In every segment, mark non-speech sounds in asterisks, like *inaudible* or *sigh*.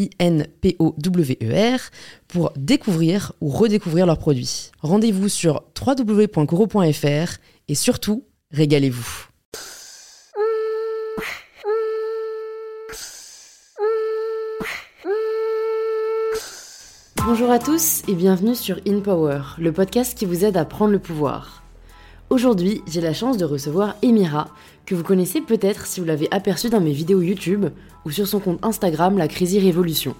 I-N-P-O-W-E-R, pour découvrir ou redécouvrir leurs produits. Rendez-vous sur www.coro.fr et surtout, régalez-vous. Bonjour à tous et bienvenue sur In Power, le podcast qui vous aide à prendre le pouvoir. Aujourd'hui, j'ai la chance de recevoir Emira, que vous connaissez peut-être si vous l'avez aperçu dans mes vidéos YouTube ou sur son compte Instagram La Crazy Révolution.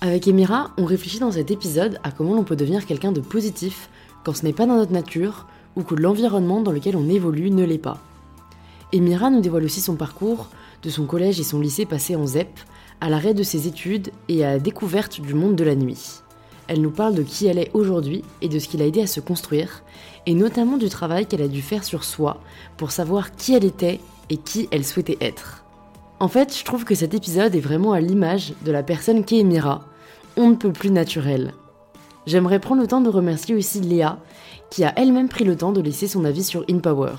Avec Emira, on réfléchit dans cet épisode à comment l'on peut devenir quelqu'un de positif quand ce n'est pas dans notre nature ou que l'environnement dans lequel on évolue ne l'est pas. Emira nous dévoile aussi son parcours de son collège et son lycée passé en ZEP, à l'arrêt de ses études et à la découverte du monde de la nuit. Elle nous parle de qui elle est aujourd'hui et de ce qui l'a aidé à se construire, et notamment du travail qu'elle a dû faire sur soi pour savoir qui elle était et qui elle souhaitait être. En fait, je trouve que cet épisode est vraiment à l'image de la personne qu'est Emira, on ne peut plus naturel. J'aimerais prendre le temps de remercier aussi Léa, qui a elle-même pris le temps de laisser son avis sur InPower.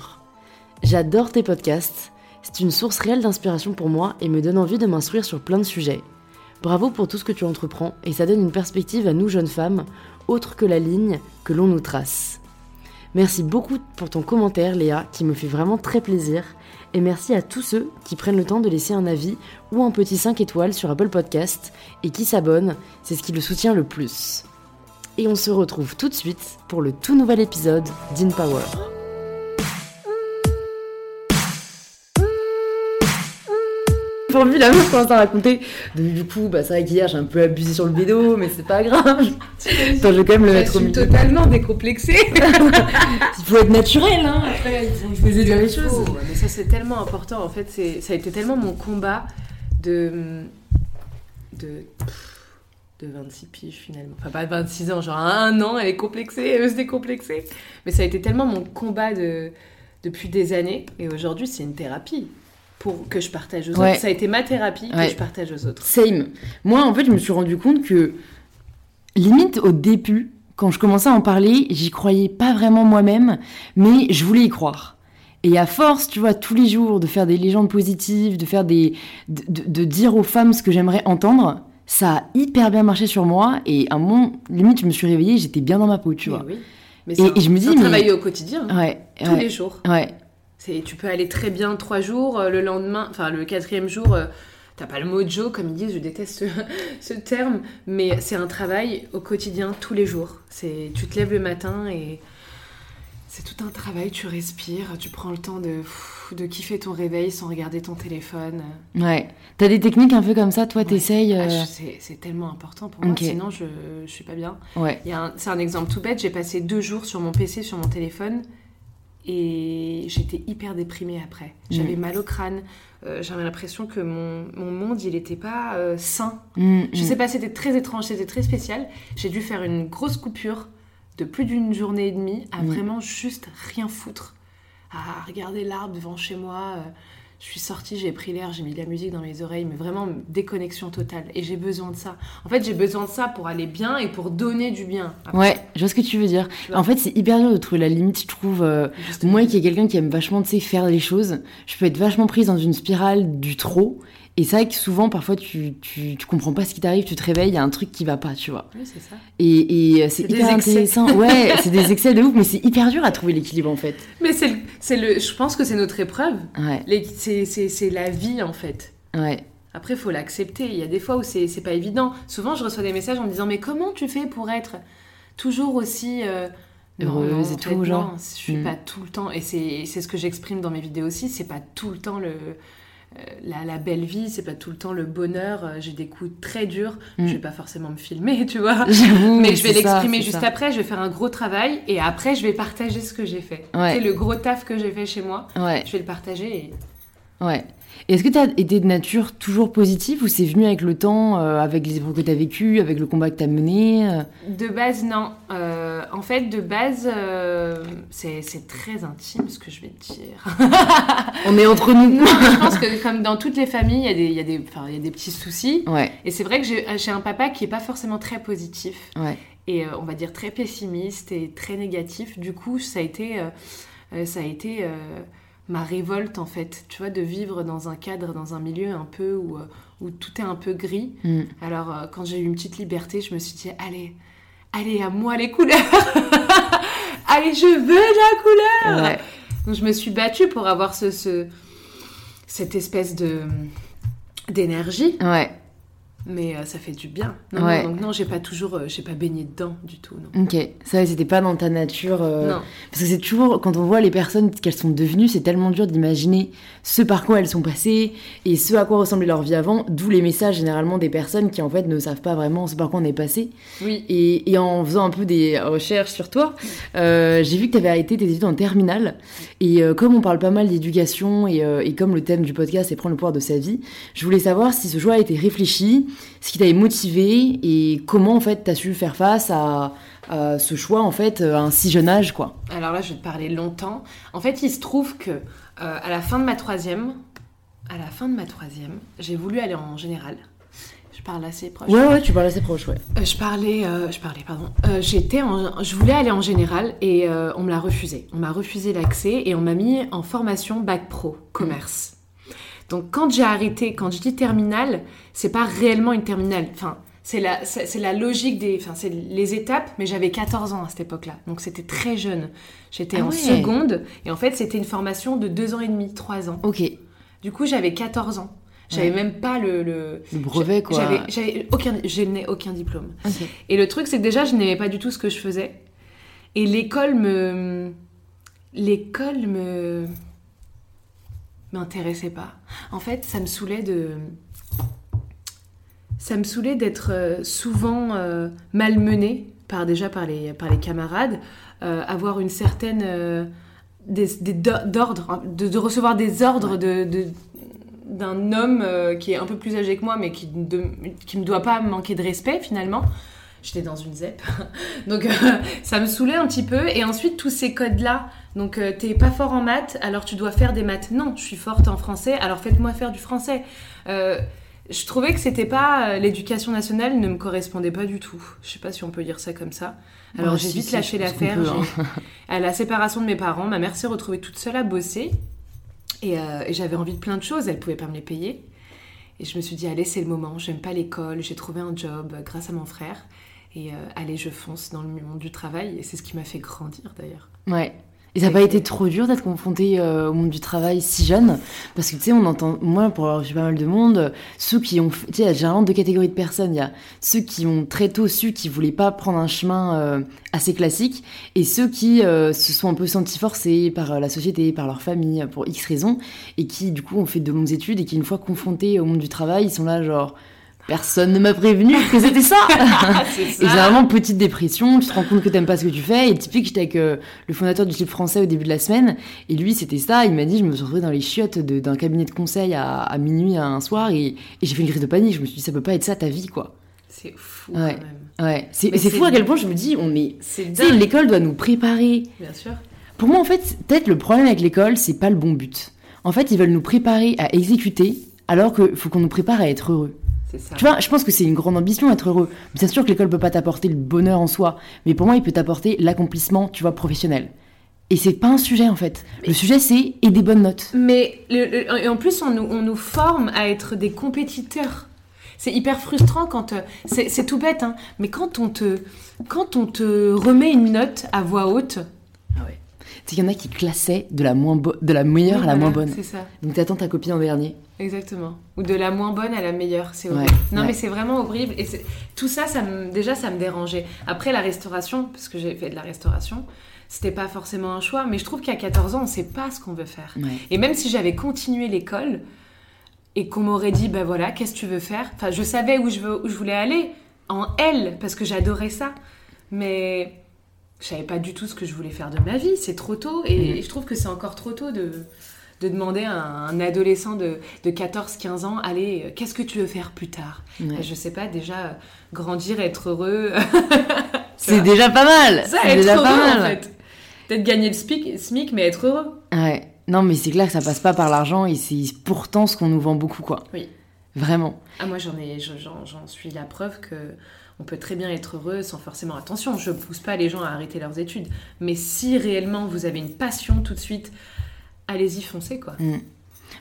J'adore tes podcasts, c'est une source réelle d'inspiration pour moi et me donne envie de m'instruire sur plein de sujets. Bravo pour tout ce que tu entreprends et ça donne une perspective à nous jeunes femmes, autre que la ligne que l'on nous trace. Merci beaucoup pour ton commentaire Léa qui me fait vraiment très plaisir et merci à tous ceux qui prennent le temps de laisser un avis ou un petit 5 étoiles sur Apple Podcast et qui s'abonnent, c'est ce qui le soutient le plus. Et on se retrouve tout de suite pour le tout nouvel épisode d'InPower. Vu la meuf commence à raconter. du coup, bah, c'est vrai qu'hier j'ai un peu abusé sur le vélo, mais c'est pas grave. *laughs* Attends, je vais quand même le mettre au milieu. totalement décomplexé. *laughs* il faut être naturel, hein. Après, il faut dire les choses. mais ça, c'est tellement important. En fait, ça a été tellement mon combat de. de de 26 piges finalement. Enfin, pas 26 ans, genre un an, elle est complexée, elle veut se décomplexer. Mais ça a été tellement mon combat de, depuis des années. Et aujourd'hui, c'est une thérapie pour que je partage aux autres. Ça a été ma thérapie que je partage aux autres. Same. Moi, en fait, je me suis rendu compte que, limite au début, quand je commençais à en parler, j'y croyais pas vraiment moi-même, mais je voulais y croire. Et à force, tu vois, tous les jours, de faire des légendes positives, de faire des, de, dire aux femmes ce que j'aimerais entendre, ça a hyper bien marché sur moi. Et à un moment, limite, je me suis réveillée, j'étais bien dans ma peau, tu vois. Oui. Mais et, je me dis, mais... travailler au quotidien, ouais, tous les jours. Ouais. Tu peux aller très bien trois jours, euh, le lendemain, enfin le quatrième jour, euh, t'as pas le mojo, comme ils disent, je déteste *laughs* ce, terme, mais c'est un travail au quotidien, tous les jours. C'est, tu te lèves le matin et c'est tout un travail, tu respires, tu prends le temps de, de kiffer ton réveil sans regarder ton téléphone. Ouais. T'as des techniques un peu comme ça, toi, t'essayes ah, euh, c'est, tellement important pour moi, sinon je, je suis pas bien. Ouais. c'est un exemple tout bête, j'ai passé deux jours sur mon PC, sur mon téléphone, et j'étais hyper déprimée après. J'avais mm. mal au crâne. Euh, j'avais l'impression que mon, mon, monde, il n'était pas euh, sain. Mm, je mm. sais pas, c'était très étrange, c'était très spécial. J'ai dû faire une grosse coupure de plus d'une journée et demie à vraiment juste rien foutre. À regarder l'arbre devant chez moi. Euh, je suis sortie, j'ai pris l'air, j'ai mis de la musique dans mes oreilles, mais vraiment déconnexion totale. Et j'ai besoin de ça. En fait, j'ai besoin de ça pour aller bien et pour donner du bien. Ouais, je vois ce que tu veux dire. En fait, c'est hyper dur de trouver la limite, je trouve. Euh, moi qui est quelqu'un qui aime vachement, tu sais, faire les choses, je peux être vachement prise dans une spirale du trop. Et c'est vrai que souvent, parfois, tu, tu, tu comprends pas ce qui t'arrive, tu te réveilles, il y a un truc qui va pas, tu vois. Oui, c'est ça. Et, et euh, c'est hyper intéressant. Ouais, *laughs* c'est des excès de ouf, mais c'est hyper dur à trouver l'équilibre, en fait. Mais c'est le, le, je pense que c'est notre épreuve. Ouais. C'est la vie, en fait. Ouais. Après, il faut l'accepter. Il y a des fois où c'est pas évident. Souvent, je reçois des messages en me disant Mais comment tu fais pour être toujours aussi. Euh, heureuse et tout, genre. Non, je suis Mm. pas tout le temps. Et c'est c'est ce que j'exprime dans mes vidéos aussi. C'est pas tout le temps le. Euh, La, la belle vie, c'est pas tout le temps le bonheur. Euh, J'ai des coups très durs. Mm. Je vais pas forcément me filmer, tu vois. *laughs* Mais je vais l'exprimer juste ça. après. Je vais faire un gros travail et après, je vais partager ce que j'ai fait. Ouais. C'est le gros taf que j'ai fait chez moi. Ouais, Je vais le partager. Et... ouais. Et Est-ce que tu as été de nature toujours positive ou c'est venu avec le temps, euh, avec les épreuves que tu as vécues, avec le combat que tu as mené euh De base, non. Euh, en fait, de base, c'est très intime ce que je vais te dire. *laughs* On est entre nous. Non, je pense que comme dans toutes les familles, il y a des, il y y a des petits soucis. Ouais, Et c'est vrai que j'ai un papa qui est pas forcément très positif ouais. et on va dire très pessimiste et très négatif. Du coup, ça a été, ça a été ma révolte en fait, tu vois, de vivre dans un cadre, dans un milieu un peu où, euh, où tout est un peu gris. Mm. Alors, euh, quand j'ai eu une petite liberté, je me suis dit, allez, allez, à moi les couleurs *laughs* Allez, je veux la couleur Ouais. Donc, je me suis battue pour avoir ce, ce- cette espèce de d'énergie, Ouais, mais euh, ça fait du bien. Non, Ouais. non, donc non, j'ai pas toujours, euh, j'ai pas baigné dedans du tout, non. ok. Ça, c'était pas dans ta nature. euh, Non. Parce que c'est toujours, quand on voit les personnes qu'elles sont devenues, c'est tellement dur d'imaginer ce par quoi elles sont passées et ce à quoi ressemblait leur vie avant, d'où les messages généralement des personnes qui en fait ne savent pas vraiment ce par quoi on est passé. Oui. Et, et en faisant un peu des recherches sur toi, j'ai vu que tu avais arrêté tes études en terminale. Et comme on parle pas mal d'éducation et, et comme le thème du podcast est prendre le pouvoir de sa vie, je voulais savoir si ce choix a été réfléchi, ce qui t'avait motivé et comment en fait tu as su faire face à, à ce choix en fait à un si jeune âge quoi. Alors là, je vais te parler longtemps. En fait, il se trouve que euh, à la fin de ma troisième, à la fin de ma troisième, j'ai voulu aller en général. Je parle assez proche. Ouais ouais, tu parles assez proche ouais. Euh, je parlais, euh, je parlais, pardon. Euh, j'étais, je voulais aller en général et on me l'a refusé. On m'a refusé l'accès et on m'a mis en formation bac pro commerce. Donc quand j'ai arrêté, quand je dis terminale, c'est pas réellement une terminale. Enfin, c'est la, c'est la logique des, enfin c'est les étapes. Mais j'avais 14 ans à cette époque-là, donc c'était très jeune. J'étais Ah en ouais. seconde et en fait c'était une formation de deux ans et demi, trois ans. Ok, Du coup j'avais 14 ans. J'avais Ouais. même pas le, le... le brevet quoi. J'avais, aucun, je n'ai aucun diplôme. Et le truc, c'est que déjà, je n'aimais pas du tout ce que je faisais. Et l'école me. L'école me. M'intéressait pas. En fait, ça me saoulait de. Ça me d'être euh, souvent euh, malmenée, par, déjà par les, par les camarades, euh, avoir une certaine. euh, des, des do- d'ordre, hein, de, recevoir des ordres de, d'un homme qui est un peu plus âgé que moi, mais qui ne qui me doit pas manquer de respect finalement. J'étais dans une ZEP. *laughs* Donc euh, *laughs* ça me saoulait un petit peu. Et ensuite, tous ces codes-là. Donc euh, t'es pas fort en maths, alors tu dois faire des maths. Non, je suis forte en français, alors faites-moi faire du français. Euh, je trouvais que c'était pas. L'éducation nationale ne me correspondait pas du tout. Je sais pas si on peut dire ça comme ça. Alors Ouais, j'ai si, vite lâché l'affaire. hein. *laughs* À la séparation de mes parents, ma mère s'est retrouvée toute seule à bosser. Et, euh, et j'avais envie de plein de choses, elle pouvait pas me les payer. Et je me suis dit, allez, c'est le moment, j'aime pas l'école, j'ai trouvé un job grâce à mon frère. Et euh, allez, je fonce dans le monde du travail. Et c'est ce qui m'a fait grandir d'ailleurs. Ouais. Et ça n'a pas été trop dur d'être confronté euh, au monde du travail si jeune? Parce que tu sais, on entend, moi, pour avoir vu pas mal de monde, ceux qui ont. Tu sais, il y a généralement deux catégories de personnes. Il y a ceux qui ont très tôt su qu'ils voulaient pas prendre un chemin euh, assez classique, et ceux qui euh, se sont un peu sentis forcés par la société, par leur famille, pour X raisons, et qui, du coup, ont fait de longues études et qui, une fois confrontés au monde du travail, ils sont là, genre. Personne ne m'a prévenu que c'était ça. *laughs* c'est Et généralement, petite dépression, tu te rends compte que t'aimes pas ce que tu fais. Et typique, j'étais avec euh, le fondateur du club français au début de la semaine. Et lui, c'était ça. Il m'a dit, je me suis retrouvée dans les chiottes d'un cabinet de conseil à, à minuit un soir. Et, et j'ai fait une crise de panique. Je me suis dit, ça peut pas être ça ta vie, quoi. C'est fou Ouais. quand même. Ouais. C'est fou à quel point je me dis, on est. C'est l'école doit nous préparer. bien sûr. Pour moi, en fait, peut-être le problème avec l'école, c'est pas le bon but. En fait, ils veulent nous préparer à exécuter, alors qu'il faut qu'on nous prépare à être heureux. Ça. Tu vois, je pense que c'est une grande ambition être heureux. Bien sûr que l'école peut pas t'apporter le bonheur en soi, mais pour moi, il peut t'apporter l'accomplissement, tu vois, professionnel. Et c'est pas un sujet en fait. Le sujet c'est et des bonnes notes. Mais le- le- et en plus, on nous, on nous forme à être des compétiteurs. C'est hyper frustrant quand euh, c'est c'est tout bête, hein, mais quand on te quand on te remet une note à voix haute, C'est qu'il y en a qui classaient de la moins de la meilleure à la voilà, moins bonne. C'est ça, Donc t'attends ta copine en dernier. exactement. Ou de la moins bonne à la meilleure, c'est horrible. Ouais, non ouais. mais c'est vraiment horrible. Et tout ça, ça me, déjà, ça me dérangeait. Après la restauration, parce que j'ai fait de la restauration, c'était pas forcément un choix. Mais je trouve qu'à 14 ans, on sait pas ce qu'on veut faire. Ouais. Et même si j'avais continué l'école et qu'on m'aurait dit, ben voilà, qu'est-ce que tu veux faire? Enfin, je savais où je, veux, où je voulais aller, en elle, parce que j'adorais ça. Mais je savais pas du tout ce que je voulais faire de ma vie. C'est trop tôt. Et Mhm. je trouve que c'est encore trop tôt de, de demander à un adolescent de, de 14-15 ans, allez, euh, qu'est-ce que tu veux faire plus tard? Ouais. Je sais pas, déjà, euh, grandir, être heureux. *laughs* C'est déjà pas mal. ça, C'est être déjà heureux, pas mal. en fait. Peut-être gagner le SMIC, SMIC, mais être heureux. Ouais. Non, mais c'est clair que ça passe pas par l'argent et c'est pourtant ce qu'on nous vend beaucoup, quoi. Oui. Vraiment. Ah, moi, ai, j'en suis la preuve que on peut très bien être heureux sans forcément. Attention, je pousse pas les gens à arrêter leurs études, mais si réellement vous avez une passion tout de suite, allez-y, foncez quoi.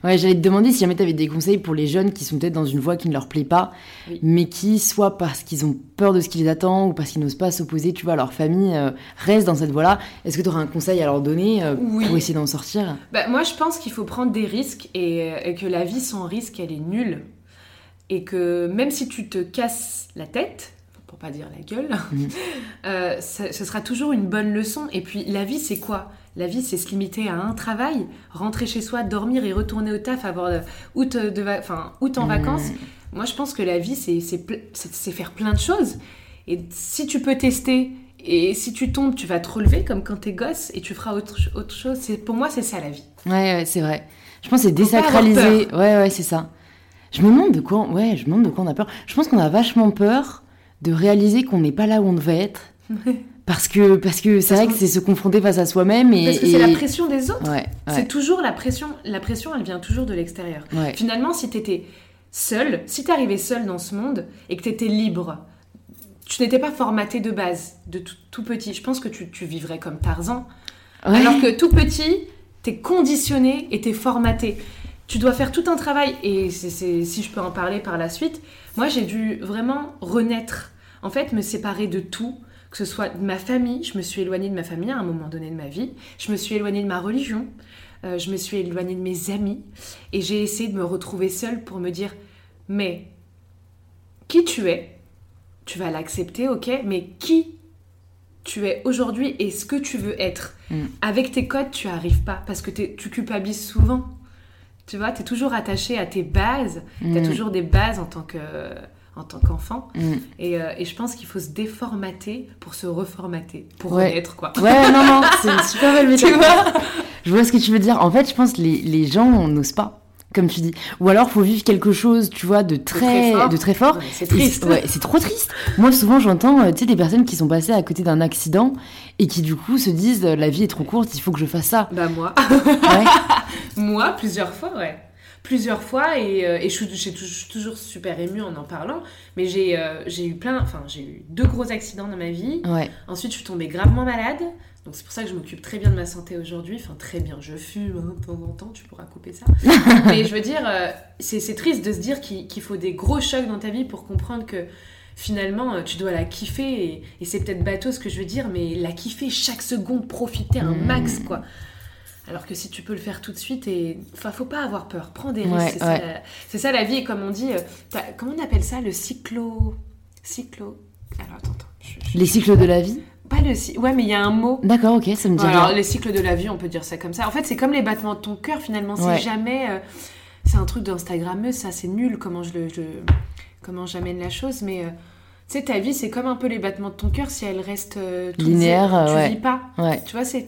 Ouais, j'allais te demander si jamais t'avais des conseils pour les jeunes qui sont peut-être dans une voie qui ne leur plaît pas, Oui. mais qui, soit parce qu'ils ont peur de ce qui les attend ou parce qu'ils n'osent pas s'opposer, tu vois, à leur famille, euh, restent dans cette voie-là. Est-ce que tu aurais un conseil à leur donner euh, Oui. pour essayer d'en sortir? Bah, moi, je pense qu'il faut prendre des risques et, euh, et que la vie sans risque, elle est nulle. Et que même si tu te casses la tête, pour pas dire la gueule, Mhm. *laughs* euh, ça- ce sera toujours une bonne leçon. Et puis, la vie, c'est quoi? La vie, c'est se limiter à un travail, rentrer chez soi, dormir et retourner au taf, avoir euh, août, de va- enfin, août en Mhm. vacances. Moi, je pense que la vie, c'est faire plein de choses. Et si tu peux tester, et si tu tombes, tu vas te relever comme quand t'es gosse, et tu feras autre, autre chose. Pour moi, c'est ça la vie. Ouais, ouais, c'est vrai. Je pense que c'est désacraliser. Ouais, ouais, c'est ça. Je me demande de quoi, ouais, je me demande de quoi on a peur. Je pense qu'on a vachement peur de réaliser qu'on n'est pas là où on devait être. Parce que, parce que c'est vrai que c'est se confronter face à soi-même et. Parce que et- c'est la pression des autres. Ouais, C'est toujours la pression. La pression, elle vient toujours de l'extérieur. ouais. Finalement, si t'étais seul, si t'arrivais seul dans ce monde et que t'étais libre, tu n'étais pas formaté de base, de tout, tout petit. Je pense que tu, tu vivrais comme Tarzan. Alors que tout petit, t'es conditionné et t'es formaté. Tu dois faire tout un travail. Et c'est- si je peux en parler par la suite, moi j'ai dû vraiment renaître. En fait, me séparer de tout. Que ce soit de ma famille, je me suis éloignée de ma famille à un moment donné de ma vie. Je me suis éloignée de ma religion. euh, je me suis éloignée de mes amis. Et j'ai essayé de me retrouver seule pour me dire Mais qui tu es, tu vas l'accepter, ok, mais qui tu es aujourd'hui et ce que tu veux être? Mm. Avec tes codes, tu arrives pas parce que tu culpabilises souvent. Tu vois, tu es toujours attaché à tes bases. Tu as Mm. toujours des bases en tant que en tant qu'enfant. Mm. Et, euh, et je pense qu'il faut se déformater pour se reformater, pour Ouais. renaître, quoi. Ouais, non, non, c'est une super belle *laughs* Tu métaphore. vois Je vois ce que tu veux dire. En fait, je pense que les, les gens n'osent pas, comme tu dis. Ou alors, faut vivre quelque chose, tu vois, de très, de très fort. C'est triste. c'est- Ouais, c'est trop triste. Moi, souvent, j'entends, euh, tu sais, des personnes qui sont passées à côté d'un accident et qui, du coup, se disent, la vie est trop courte, il faut que je fasse ça. Bah moi, *laughs* Ouais. *laughs* moi plusieurs fois, ouais. Plusieurs fois et, euh, et je suis je toujours super émue en en parlant. Mais j'ai euh, j'ai eu plein, enfin j'ai eu deux gros accidents dans ma vie. Ouais. Ensuite, je suis tombée gravement malade. Donc, c'est pour ça que je m'occupe très bien de ma santé aujourd'hui. Enfin, très bien. Je fume hein, de temps en temps, tu pourras couper ça. *laughs* Mais je veux dire, euh, c'est triste de se dire qu'il faut des gros chocs dans ta vie pour comprendre que finalement, euh, tu dois la kiffer. Et, et c'est peut-être bateau ce que je veux dire, mais la kiffer chaque seconde, profiter un Mmh. max, quoi. Alors que si tu peux le faire tout de suite, et enfin, faut pas avoir peur, prends des Ouais, risques. c'est, ouais. ça, la- c'est ça la vie, et comme on dit, euh, comment on appelle ça, le cyclo, cyclo. Alors attends, attends. je- je- Les cycles de la vie pas le cycle. Ouais, mais il y a un mot. D'accord, ok, ça me dit Alors, les cycles de la vie, on peut dire ça comme ça. En fait, c'est comme les battements de ton cœur, finalement. C'est Ouais. jamais. euh, c'est un truc d'Instagrammeuse, ça, c'est nul comment je le. je- comment j'amène la chose, mais. euh, tu sais, ta vie, c'est comme un peu les battements de ton cœur si elle reste euh, Linéaire, euh, tu ouais. vis pas. Tu vois, c'est.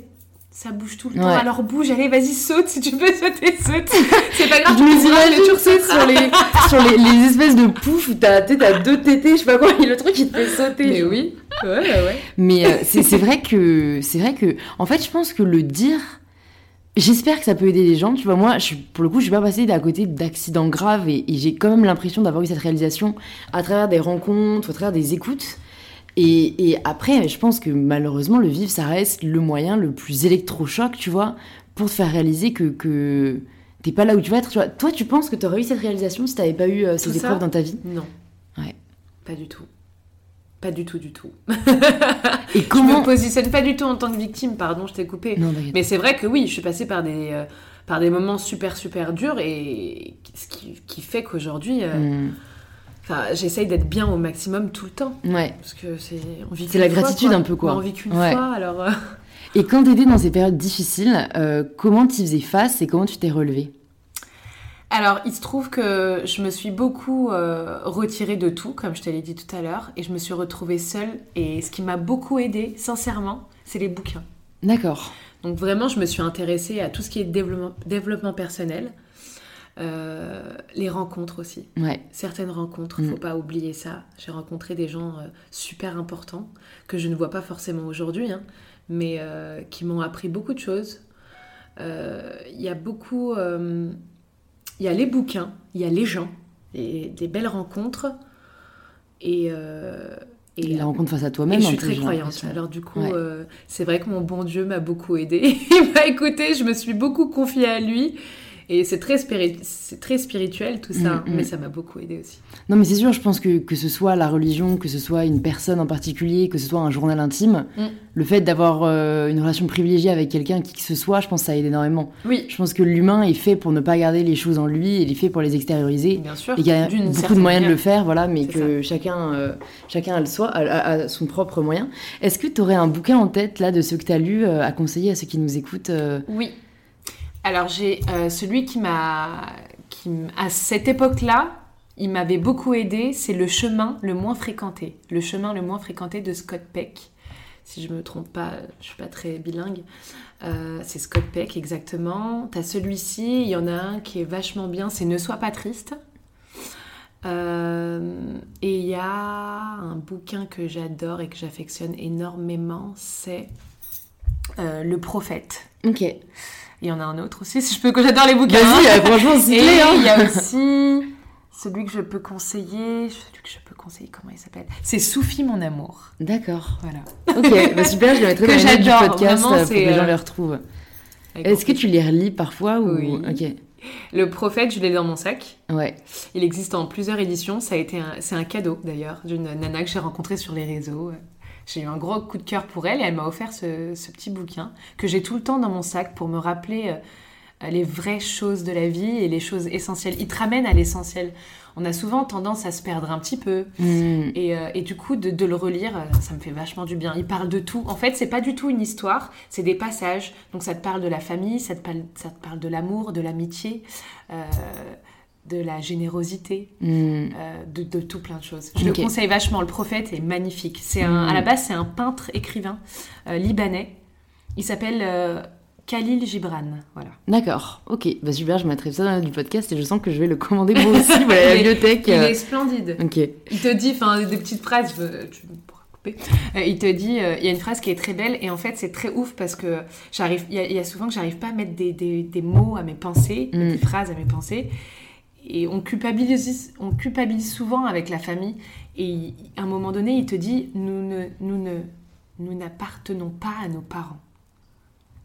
Ça bouge tout le Ouais. temps. Alors bouge, allez, vas-y, saute. Si tu peux sauter, saute. *laughs* C'est pas grave, Je tu me imagine, sauteras. sur les, *laughs* sur les, les espèces de poufs où t'as deux tétés, je sais pas quoi, et le truc il te fait sauter. Mais oui. Ouais, ouais, ouais. Mais euh, c'est vrai que c'est vrai que en fait je pense que le dire j'espère que ça peut aider les gens tu vois moi je pour le coup je suis pas passée à côté d'accidents graves et, et j'ai quand même l'impression d'avoir eu cette réalisation à travers des rencontres à travers des écoutes et, et après je pense que malheureusement le vivre ça reste le moyen le plus électrochoc tu vois pour te faire réaliser que, que t'es pas là où tu vas être tu vois. toi tu penses que t'aurais eu cette réalisation si t'avais pas eu euh, ces épreuves dans ta vie? Non. Ouais. Pas du tout. Pas du tout, du tout. *laughs* et Je me comment positionne pas du tout en tant que victime, pardon, je t'ai coupé. non. Mais c'est vrai que oui, je suis passée par des, euh, par des moments super, super durs et ce qui, qui fait qu'aujourd'hui, euh, Hmm. Enfin, j'essaye d'être bien au maximum tout le temps. ouais Parce que c'est. on vit C'est la fois, gratitude un peu, quoi. On vit qu'une Ouais. fois, alors. euh, Et quand tu étais dans ces périodes difficiles, euh, comment tu faisais face et comment tu t'es relevée alors, il se trouve que je me suis beaucoup euh, retirée de tout, comme je te l'ai dit tout à l'heure, et je me suis retrouvée seule. Et ce qui m'a beaucoup aidée, sincèrement, c'est les bouquins. D'accord. Donc vraiment, je me suis intéressée à tout ce qui est développement, développement personnel. Euh, les rencontres aussi. Ouais. Certaines rencontres, Mm. faut pas oublier ça. J'ai rencontré des gens euh, super importants que je ne vois pas forcément aujourd'hui, hein, mais euh, qui m'ont appris beaucoup de choses. Il y a beaucoup, il y a les bouquins, il y a les gens, et des belles rencontres, et Et la rencontre face à toi-même. je suis très croyante. Alors du coup, Ouais. euh, c'est vrai que mon bon Dieu m'a beaucoup aidée. *laughs* Il m'a écouté, je me suis beaucoup confiée à lui. Et c'est très, spiri- c'est très spirituel tout ça, Mm, mm. mais ça m'a beaucoup aidée aussi. Non, mais c'est sûr, je pense que que ce soit la religion, que ce soit une personne en particulier, que ce soit un journal intime, Mm. le fait d'avoir euh, une relation privilégiée avec quelqu'un, qui que ce soit, je pense que ça aide énormément. Oui, Je pense que l'humain est fait pour ne pas garder les choses en lui, il est fait pour les extérioriser. bien sûr. Et qu'il y a beaucoup de moyens de le faire, voilà, mais que chacun, euh, chacun a, le soi, a, a- a son propre moyen. Est-ce que tu aurais un bouquin en tête, là, de ceux que tu as lus, euh, à conseiller à ceux qui nous écoutent Oui. Alors j'ai euh, celui qui m'a, qui à cette époque-là, il m'avait beaucoup aidé. C'est le chemin le moins fréquenté, le chemin le moins fréquenté de Scott Peck. Si je me trompe pas, je suis pas très bilingue. Euh, c'est Scott Peck exactement. T'as celui-ci, il y en a un qui est vachement bien. C'est Ne sois pas triste. Euh, et il y a un bouquin que j'adore et que j'affectionne énormément, c'est Le Prophète. Ok. Il y en a un autre aussi, *laughs* si je peux, que j'adore les bouquins. Vas-y, euh, franchement, *laughs* c'est hein. il y a *laughs* aussi celui que je peux conseiller, celui que je peux conseiller, comment il s'appelle? C'est Soufi mon amour. D'accord. Voilà. Ok, bah super, je le mettrai dans les du podcast vraiment, euh, pour que les gens euh, les retrouvent. Est-ce que tu les relis parfois ou... Oui. Ok, Le prophète, je l'ai dans mon sac. ouais. Il existe en plusieurs éditions. Ça a été c'est un cadeau d'ailleurs d'une nana que j'ai rencontrée sur les réseaux. J'ai eu un gros coup de cœur pour elle et elle m'a offert ce, ce petit bouquin que j'ai tout le temps dans mon sac pour me rappeler euh, les vraies choses de la vie et les choses essentielles. Il te ramène à l'essentiel. On a souvent tendance à se perdre un petit peu. Et, euh, et du coup, de, de le relire, euh, ça me fait vachement du bien. Il parle de tout. En fait, c'est pas du tout une histoire, c'est des passages. Donc, ça te parle de la famille, ça te parle, ça te parle de l'amour, de l'amitié, euh, de la générosité, Hmm. euh, de, de tout plein de choses. Je le conseille vachement. Le prophète est magnifique. C'est un, Mm. à la base, c'est un peintre écrivain euh, libanais. Il s'appelle euh, Khalil Gibran. Voilà. D'accord, ok. Bah super, je mettrai ça dans du podcast et je sens que je vais le commander moi aussi, la *laughs* Il est- bibliothèque. Il est splendide. Ok. Il te dit, enfin, des petites phrases, tu pourras couper. Euh, il te dit, euh, il y a une phrase qui est très belle, et en fait, c'est très ouf parce que j'arrive, il y, a- il y a souvent que j'arrive pas à mettre des, des- des mots à mes pensées, Mm. des phrases à mes pensées. Et on culpabilise, on culpabilise souvent avec la famille. Et à un moment donné, il te dit, nous ne, nous ne, nous n'appartenons pas à nos parents.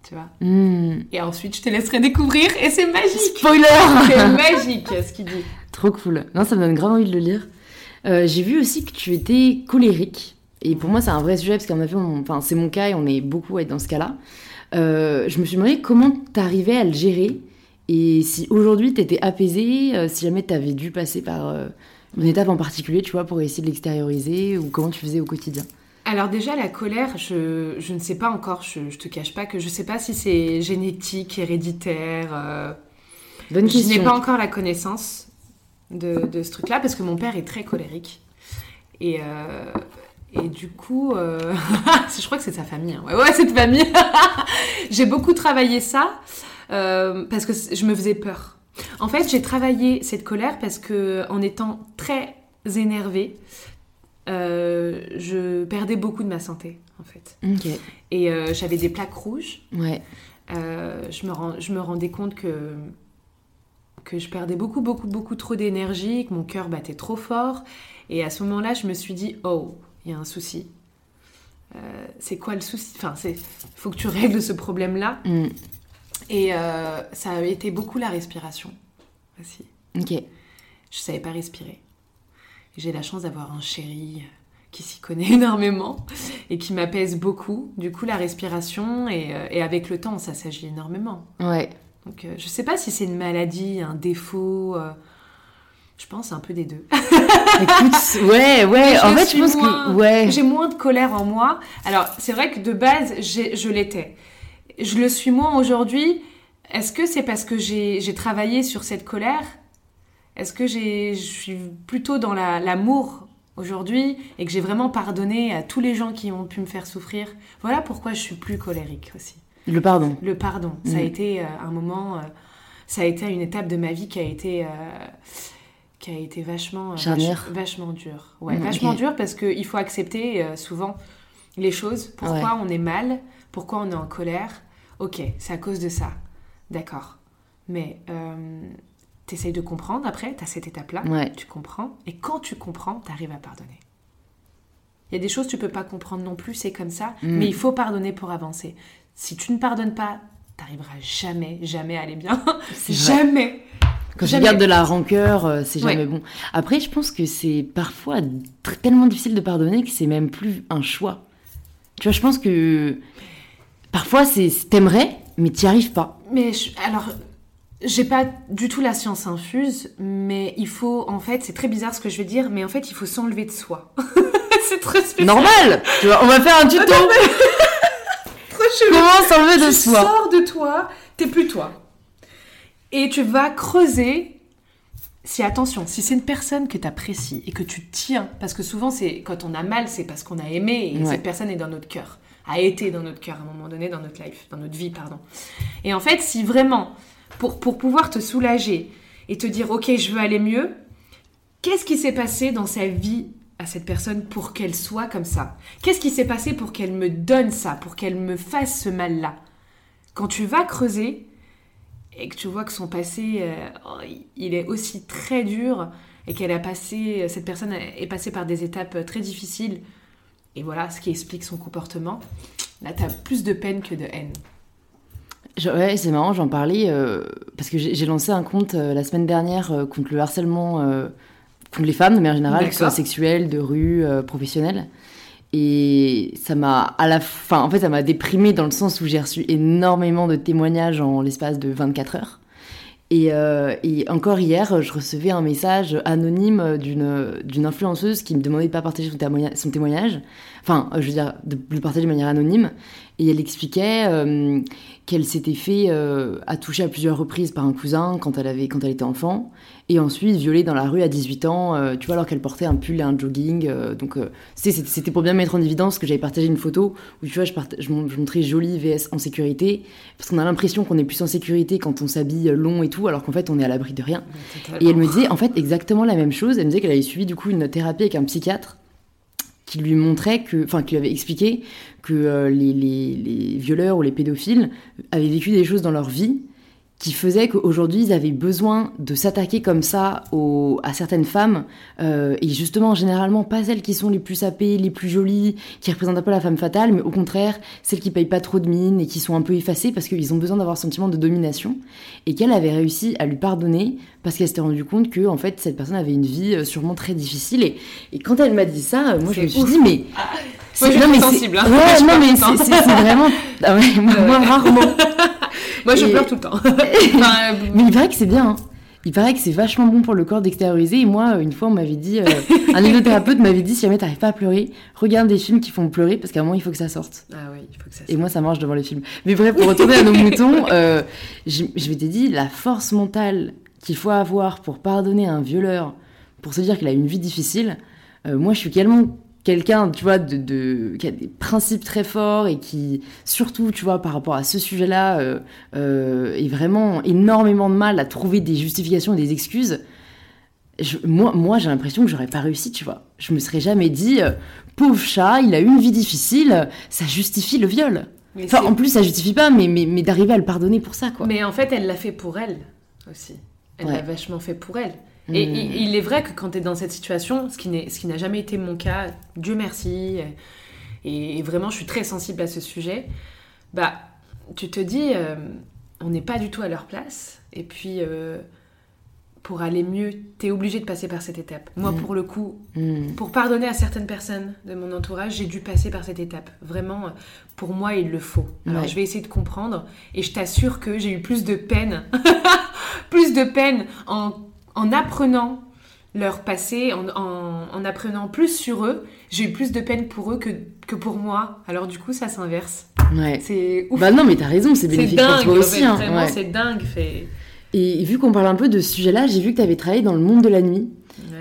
Tu vois Hmm. Et ensuite, je te laisserai découvrir, et c'est magique. Spoiler C'est *laughs* magique ce qu'il dit. Trop cool. Non, ça me donne grave envie de le lire. Euh, J'ai vu aussi que tu étais colérique. Et pour moi, c'est un vrai sujet parce qu'en effet, on- enfin, c'est mon cas et on est beaucoup à être dans ce cas-là. Euh, je me suis demandé comment t'arrivais à le gérer et si aujourd'hui t'étais apaisée, euh, si jamais t'avais dû passer par euh, une étape en particulier, tu vois, pour essayer de l'extérioriser ou comment tu faisais au quotidien? Alors déjà la colère, je, je ne sais pas encore, je, je te cache pas que je sais pas si c'est génétique, héréditaire. euh, Bonne je n'ai pas encore la connaissance de, de ce truc-là parce que mon père est très colérique. Et, euh, et du coup, euh, *laughs* je crois que c'est sa famille. hein. Ouais, ouais, c'est de famille. *laughs* j'ai beaucoup travaillé ça euh, parce que je me faisais peur. En fait, j'ai travaillé cette colère parce que en étant très énervée, euh, je perdais beaucoup de ma santé, en fait. Et euh, j'avais des plaques rouges. Ouais. Je, me rends- je me rendais compte que, que je perdais beaucoup, beaucoup, beaucoup trop d'énergie, que mon cœur battait trop fort. Et à ce moment-là, je me suis dit, oh, il y a un souci. Euh, c'est quoi le souci? Enfin, c'est faut que tu règles ce problème-là. Hmm. Et euh, ça a été beaucoup la respiration aussi. Ok. Je savais pas respirer. J'ai la chance d'avoir un chéri qui s'y connaît *laughs* énormément et qui m'apaise beaucoup. Du coup, la respiration et, euh, et avec le temps, ça s'agit énormément. Ouais. Donc, euh, je sais pas si c'est une maladie, un défaut. euh, Je pense un peu des deux. *laughs* Écoute, ouais, ouais. En fait, je pense que ouais. J'ai moins de colère en moi. Alors, c'est vrai que de base, je l'étais. Je le suis moins aujourd'hui. Est-ce que c'est parce que j'ai travaillé sur cette colère? Est-ce que je suis plutôt dans l'amour aujourd'hui et que j'ai vraiment pardonné à tous les gens qui ont pu me faire souffrir? Voilà pourquoi je suis plus colérique aussi. Le pardon. Le pardon. Ça a mm. été euh, un moment, euh, ça a été une étape de ma vie qui a été, euh, qui a été vachement, vachement dur. Ouais, mm, vachement dur parce qu'il faut accepter souvent les choses. Pourquoi on est mal? Pourquoi on est en colère? Ok, c'est à cause de ça. D'accord. Mais tu essayes de comprendre après, tu as cette étape-là, tu comprends. Et quand tu comprends, tu arrives à pardonner. Il y a des choses que tu peux pas comprendre non plus, c'est comme ça. Mm. Mais il faut pardonner pour avancer. Si tu ne pardonnes pas, t'arriveras jamais, jamais à aller bien. jamais. Quand tu gardes de la rancœur, euh, c'est jamais bon. Après, je pense que c'est parfois tellement difficile de pardonner que c'est même plus un choix. Tu vois, je pense que parfois c'est t'aimerais, mais t'y arrives pas. Mais alors, j'ai pas du tout la science infuse, mais il faut, en fait, c'est très bizarre ce que je vais dire, mais en fait, il faut s'enlever de soi. *laughs* c'est très spécial. Normal. Tu vois, on va faire un tuto. *laughs* Comment s'enlever de soi Tu sors de toi, t'es plus toi. Et tu vas creuser. Si attention, si c'est une personne que tu apprécies et que tu tiens, parce que souvent c'est quand on a mal, c'est parce qu'on a aimé et cette personne est dans notre cœur, a été dans notre cœur à un moment donné dans notre life, dans notre vie, pardon. Et en fait, si vraiment pour, pour pouvoir te soulager et te dire ok, je veux aller mieux, qu'est-ce qui s'est passé dans sa vie à cette personne pour qu'elle soit comme ça? Qu'est-ce qui s'est passé pour qu'elle me donne ça, pour qu'elle me fasse ce mal-là? Quand tu vas creuser et que tu vois que son passé, euh, il est aussi très dur et qu'elle a passé, cette personne est passée par des étapes très difficiles, et voilà ce qui explique son comportement, là, tu as plus de peine que de haine. Ouais, c'est marrant, j'en parlais euh, parce que j'ai lancé un compte euh, la semaine dernière contre le harcèlement contre les femmes de manière générale, que ce soit sexuelles, de rue, euh, professionnelles. Et ça m'a, à la fin, en fait, ça m'a déprimée dans le sens où j'ai reçu énormément de témoignages en l'espace de 24 heures. Euh, et, encore hier, je recevais un message anonyme d'une, influenceuse qui me demandait de pas partager son, témoignage. Enfin, je veux dire, de le partager de manière anonyme. Et elle expliquait euh, qu'elle s'était fait euh, toucher à plusieurs reprises par un cousin quand elle était enfant. Et ensuite violée dans la rue à 18 ans, euh, tu vois, alors qu'elle portait un pull et un jogging. donc, c'était pour bien mettre en évidence que j'avais partagé une photo où, tu vois, je, je, montrais jolie VS en sécurité. Parce qu'on a l'impression qu'on est plus en sécurité quand on s'habille long et tout, alors qu'en fait, on est à l'abri de rien. Et elle me disait, en fait, exactement la même chose. Elle me disait qu'elle avait suivi, du coup, une thérapie avec un psychiatre qui lui montrait que, enfin, qui lui avait expliqué que euh, les, les, les, violeurs ou les pédophiles avaient vécu des choses dans leur vie qui faisait qu'aujourd'hui ils avaient besoin de s'attaquer comme ça aux, à certaines femmes euh, et justement généralement pas celles qui sont les plus sapées, les plus jolies, qui représentent un peu la femme fatale, mais au contraire celles qui payent pas trop de mine et qui sont un peu effacées parce qu'ils ont besoin d'avoir un sentiment de domination et qu'elle avait réussi à lui pardonner parce qu'elle s'était rendue compte que en fait cette personne avait une vie euh, sûrement très difficile et, et quand elle m'a dit ça, moi je me suis dit mais moi, je suis sensible. Hein. Ouais, non, mais c'est vraiment. Ah ouais, moi, rarement. *laughs* moi, je pleure tout le temps. *laughs* mais il paraît que c'est bien. Hein. Il paraît que c'est vachement bon pour le corps d'extérioriser. Et moi, une fois, on m'avait dit, euh, *laughs* un hypnothérapeute m'avait dit, si jamais t'arrives pas à pleurer, regarde des films qui font pleurer parce qu'à un moment, il faut que ça sorte. Ah oui, il faut que ça sorte. Et moi, ça marche devant les films. Mais bref, pour retourner à nos moutons, euh, je, je m'étais dit, la force mentale qu'il faut avoir pour pardonner à un violeur, pour se dire qu'il a une vie difficile, euh, moi, je suis tellement quelqu'un, tu vois, de, qui a des principes très forts et qui, surtout, tu vois, par rapport à ce sujet-là, euh, euh, est vraiment énormément de mal à trouver des justifications et des excuses. moi, moi j'ai l'impression que j'aurais pas réussi, tu vois. Je me serais jamais dit, euh, pauvre chat, il a eu une vie difficile, ça justifie le viol. enfin, en plus, ça justifie pas, mais, mais, mais d'arriver à le pardonner pour ça, quoi. Mais en fait, elle l'a fait pour elle aussi. Elle l'a vachement fait pour elle. Et hmm. il, est vrai que quand tu es dans cette situation, ce qui n'a jamais été mon cas, Dieu merci, et, vraiment je suis très sensible à ce sujet, bah tu te dis, euh, on n'est pas du tout à leur place, et puis euh, pour aller mieux, tu es obligé de passer par cette étape. Moi, hmm. pour le coup, hmm. pour pardonner à certaines personnes de mon entourage, j'ai dû passer par cette étape. Vraiment, pour moi, il le faut. Alors, je vais essayer de comprendre, et je t'assure que j'ai eu plus de peine, *laughs* plus de peine en en apprenant leur passé, en, en- en apprenant plus sur eux, j'ai eu plus de peine pour eux que, que pour moi. Alors du coup, ça s'inverse. Ouais. C'est ouf. Bah non, mais t'as raison, c'est bénéfique pour dingue, toi en aussi. fait, hein, vraiment, ouais. c'est dingue. Fait... Et vu qu'on parle un peu de ce sujet-là, j'ai vu que t'avais travaillé dans le monde de la nuit.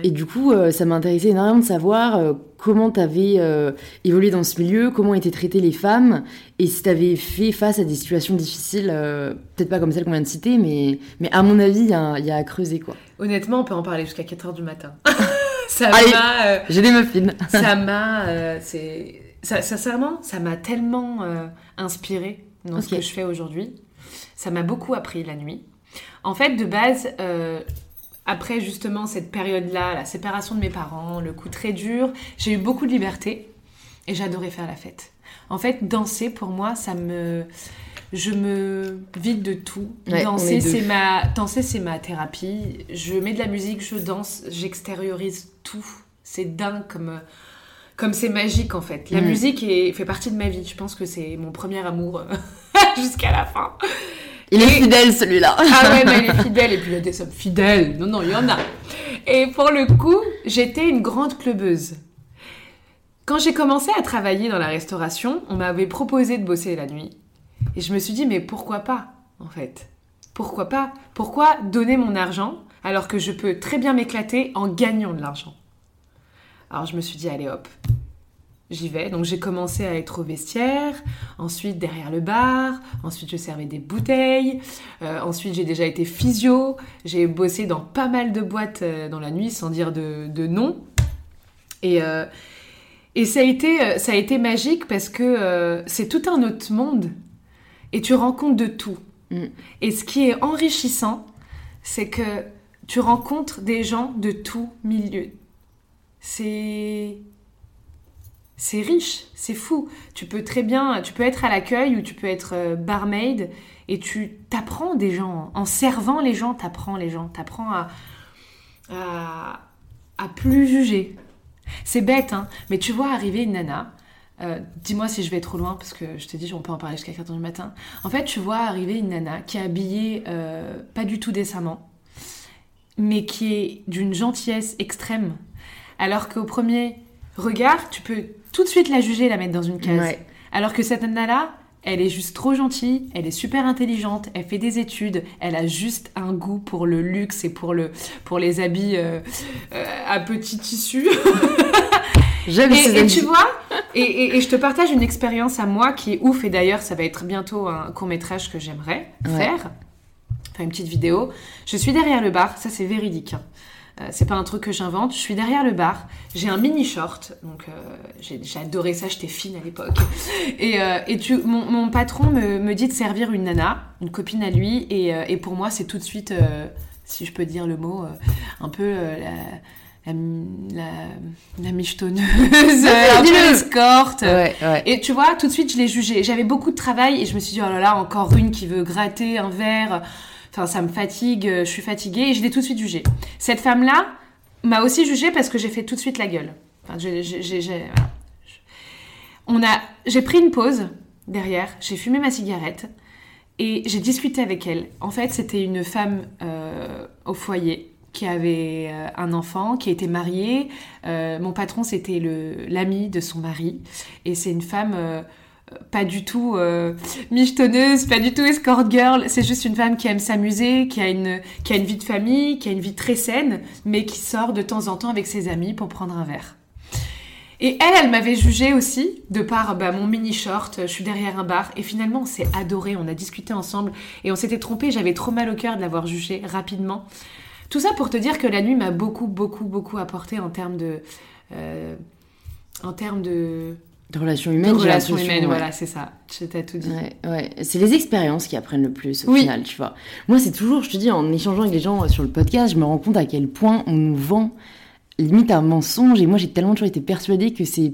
Et du coup, euh, ça m'intéressait énormément de savoir euh, comment t'avais euh, évolué dans ce milieu, comment étaient traitées les femmes, et si t'avais fait face à des situations difficiles, euh, peut-être pas comme celle qu'on vient de citer, mais, mais à mon avis, il y, a y à creuser, quoi. Honnêtement, on peut en parler jusqu'à 4h du matin. *laughs* ça m'a... euh, J'ai des muffins. *laughs* ça m'a... c'est... ça- sincèrement, ça m'a tellement euh, inspiré dans ce que je fais aujourd'hui. Ça m'a beaucoup appris la nuit. En fait, de base, après justement cette période-là, la séparation de mes parents, le coup très dur, j'ai eu beaucoup de liberté et j'adorais faire la fête. En fait, danser pour moi, ça me, je me vide de tout. Ouais, danser, c'est ma, danser, c'est ma thérapie. Je mets de la musique, je danse, j'extériorise tout. C'est dingue comme, comme c'est magique en fait. La Mm. musique est, fait partie de ma vie. Je pense que c'est mon premier amour *laughs* jusqu'à la fin. Il est Et- fidèle, celui-là. Ah ouais, mais elle est *laughs* fidèle. Et puis il y a des hommes fidèles. Non, non, il y en a. Et pour le coup, j'étais une grande clubeuse. Quand j'ai commencé à travailler dans la restauration, on m'avait proposé de bosser la nuit. Et je me suis dit, mais pourquoi pas, en fait? Pourquoi pas? Pourquoi donner mon argent alors que je peux très bien m'éclater en gagnant de l'argent? Alors je me suis dit, allez hop, j'y vais. Donc j'ai commencé à être au vestiaire, ensuite derrière le bar, ensuite je servais des bouteilles, euh, ensuite j'ai déjà été physio, j'ai bossé dans pas mal de boîtes euh, dans la nuit sans dire de, de nom. Et, euh, et ça, a été, ça a été magique parce que c'est tout un autre monde et tu rencontres de tout. Mm. Et ce qui est enrichissant, c'est que tu rencontres des gens de tout milieu. C'est c'est riche, c'est fou. Tu peux très bien, tu peux être à l'accueil ou tu peux être euh, barmaid et tu t'apprends des gens. En servant les gens, t'apprends les gens. T'apprends à, à, à plus juger. C'est bête, hein, mais tu vois arriver une nana. euh, Dis-moi si je vais trop loin parce que je te dis, on peut en parler jusqu'à 4h du matin. En fait, tu vois arriver une nana qui est habillée euh, pas du tout décemment, mais qui est d'une gentillesse extrême. Alors qu'au premier regard, tu peux tout de suite la juger et la mettre dans une case. Ouais. Alors que cette nana-là, elle est juste trop gentille, elle est super intelligente, elle fait des études, elle a juste un goût pour le luxe et pour, le, pour les habits euh, euh, à petit tissu. *laughs* J'aime Et, et tu vois, et, et- et je te partage une expérience à moi qui est ouf, et d'ailleurs, ça va être bientôt un court métrage que j'aimerais Ouais. faire, enfin une petite vidéo. Je suis derrière le bar, ça c'est véridique. hein. Euh, c'est pas un truc que j'invente. Je suis derrière le bar, j'ai un mini short, donc euh, j'ai adoré ça, j'étais fine à l'époque. *laughs* Et, euh, et tu, mon, mon patron me, me dit de servir une nana, une copine à lui, et, euh, et pour moi c'est tout de suite, si je peux dire le mot, un peu la, la, la, la michetonneuse, un *laughs* peu escorte. Ouais, ouais. Et tu vois, tout de suite, je l'ai jugée. J'avais beaucoup de travail et je me suis dit, oh là là, encore une qui veut gratter un verre. Enfin, ça me fatigue, euh, je suis fatiguée et je l'ai tout de suite jugée. Cette femme-là m'a aussi jugée parce que j'ai fait tout de suite la gueule. Enfin, j'ai- j'ai- j'ai-. On a, j'ai pris une pause derrière, j'ai fumé ma cigarette et j'ai discuté avec elle. En fait, c'était une femme euh, au foyer qui avait euh, un enfant, qui était mariée. Mon patron, c'était le- l'ami de son mari. Et c'est une femme pas du tout euh, michetonneuse, pas du tout escort girl. C'est juste une femme qui aime s'amuser, qui, a une- qui a une vie de famille, qui a une vie très saine, mais qui sort de temps en temps avec ses amis pour prendre un verre. Et elle, elle m'avait jugée aussi, de par bah, mon mini short, je suis derrière un bar, et finalement on s'est adoré, on a discuté ensemble, et on s'était trompé, j'avais trop mal au cœur de l'avoir jugée rapidement. Tout ça pour te dire que la nuit m'a beaucoup, beaucoup, beaucoup apporté en termes de... euh, en termes de, De relations de humaines, j'ai relations humaines, ouais. voilà, c'est ça. T'ai tout dit. Ouais, ouais. C'est les expériences qui apprennent le plus au Oui. final, tu vois. Moi, c'est toujours, je te dis, en échangeant avec les gens euh, sur le podcast, je me rends compte à quel point on nous vend limite un mensonge. Et moi, j'ai tellement toujours été persuadée que c'est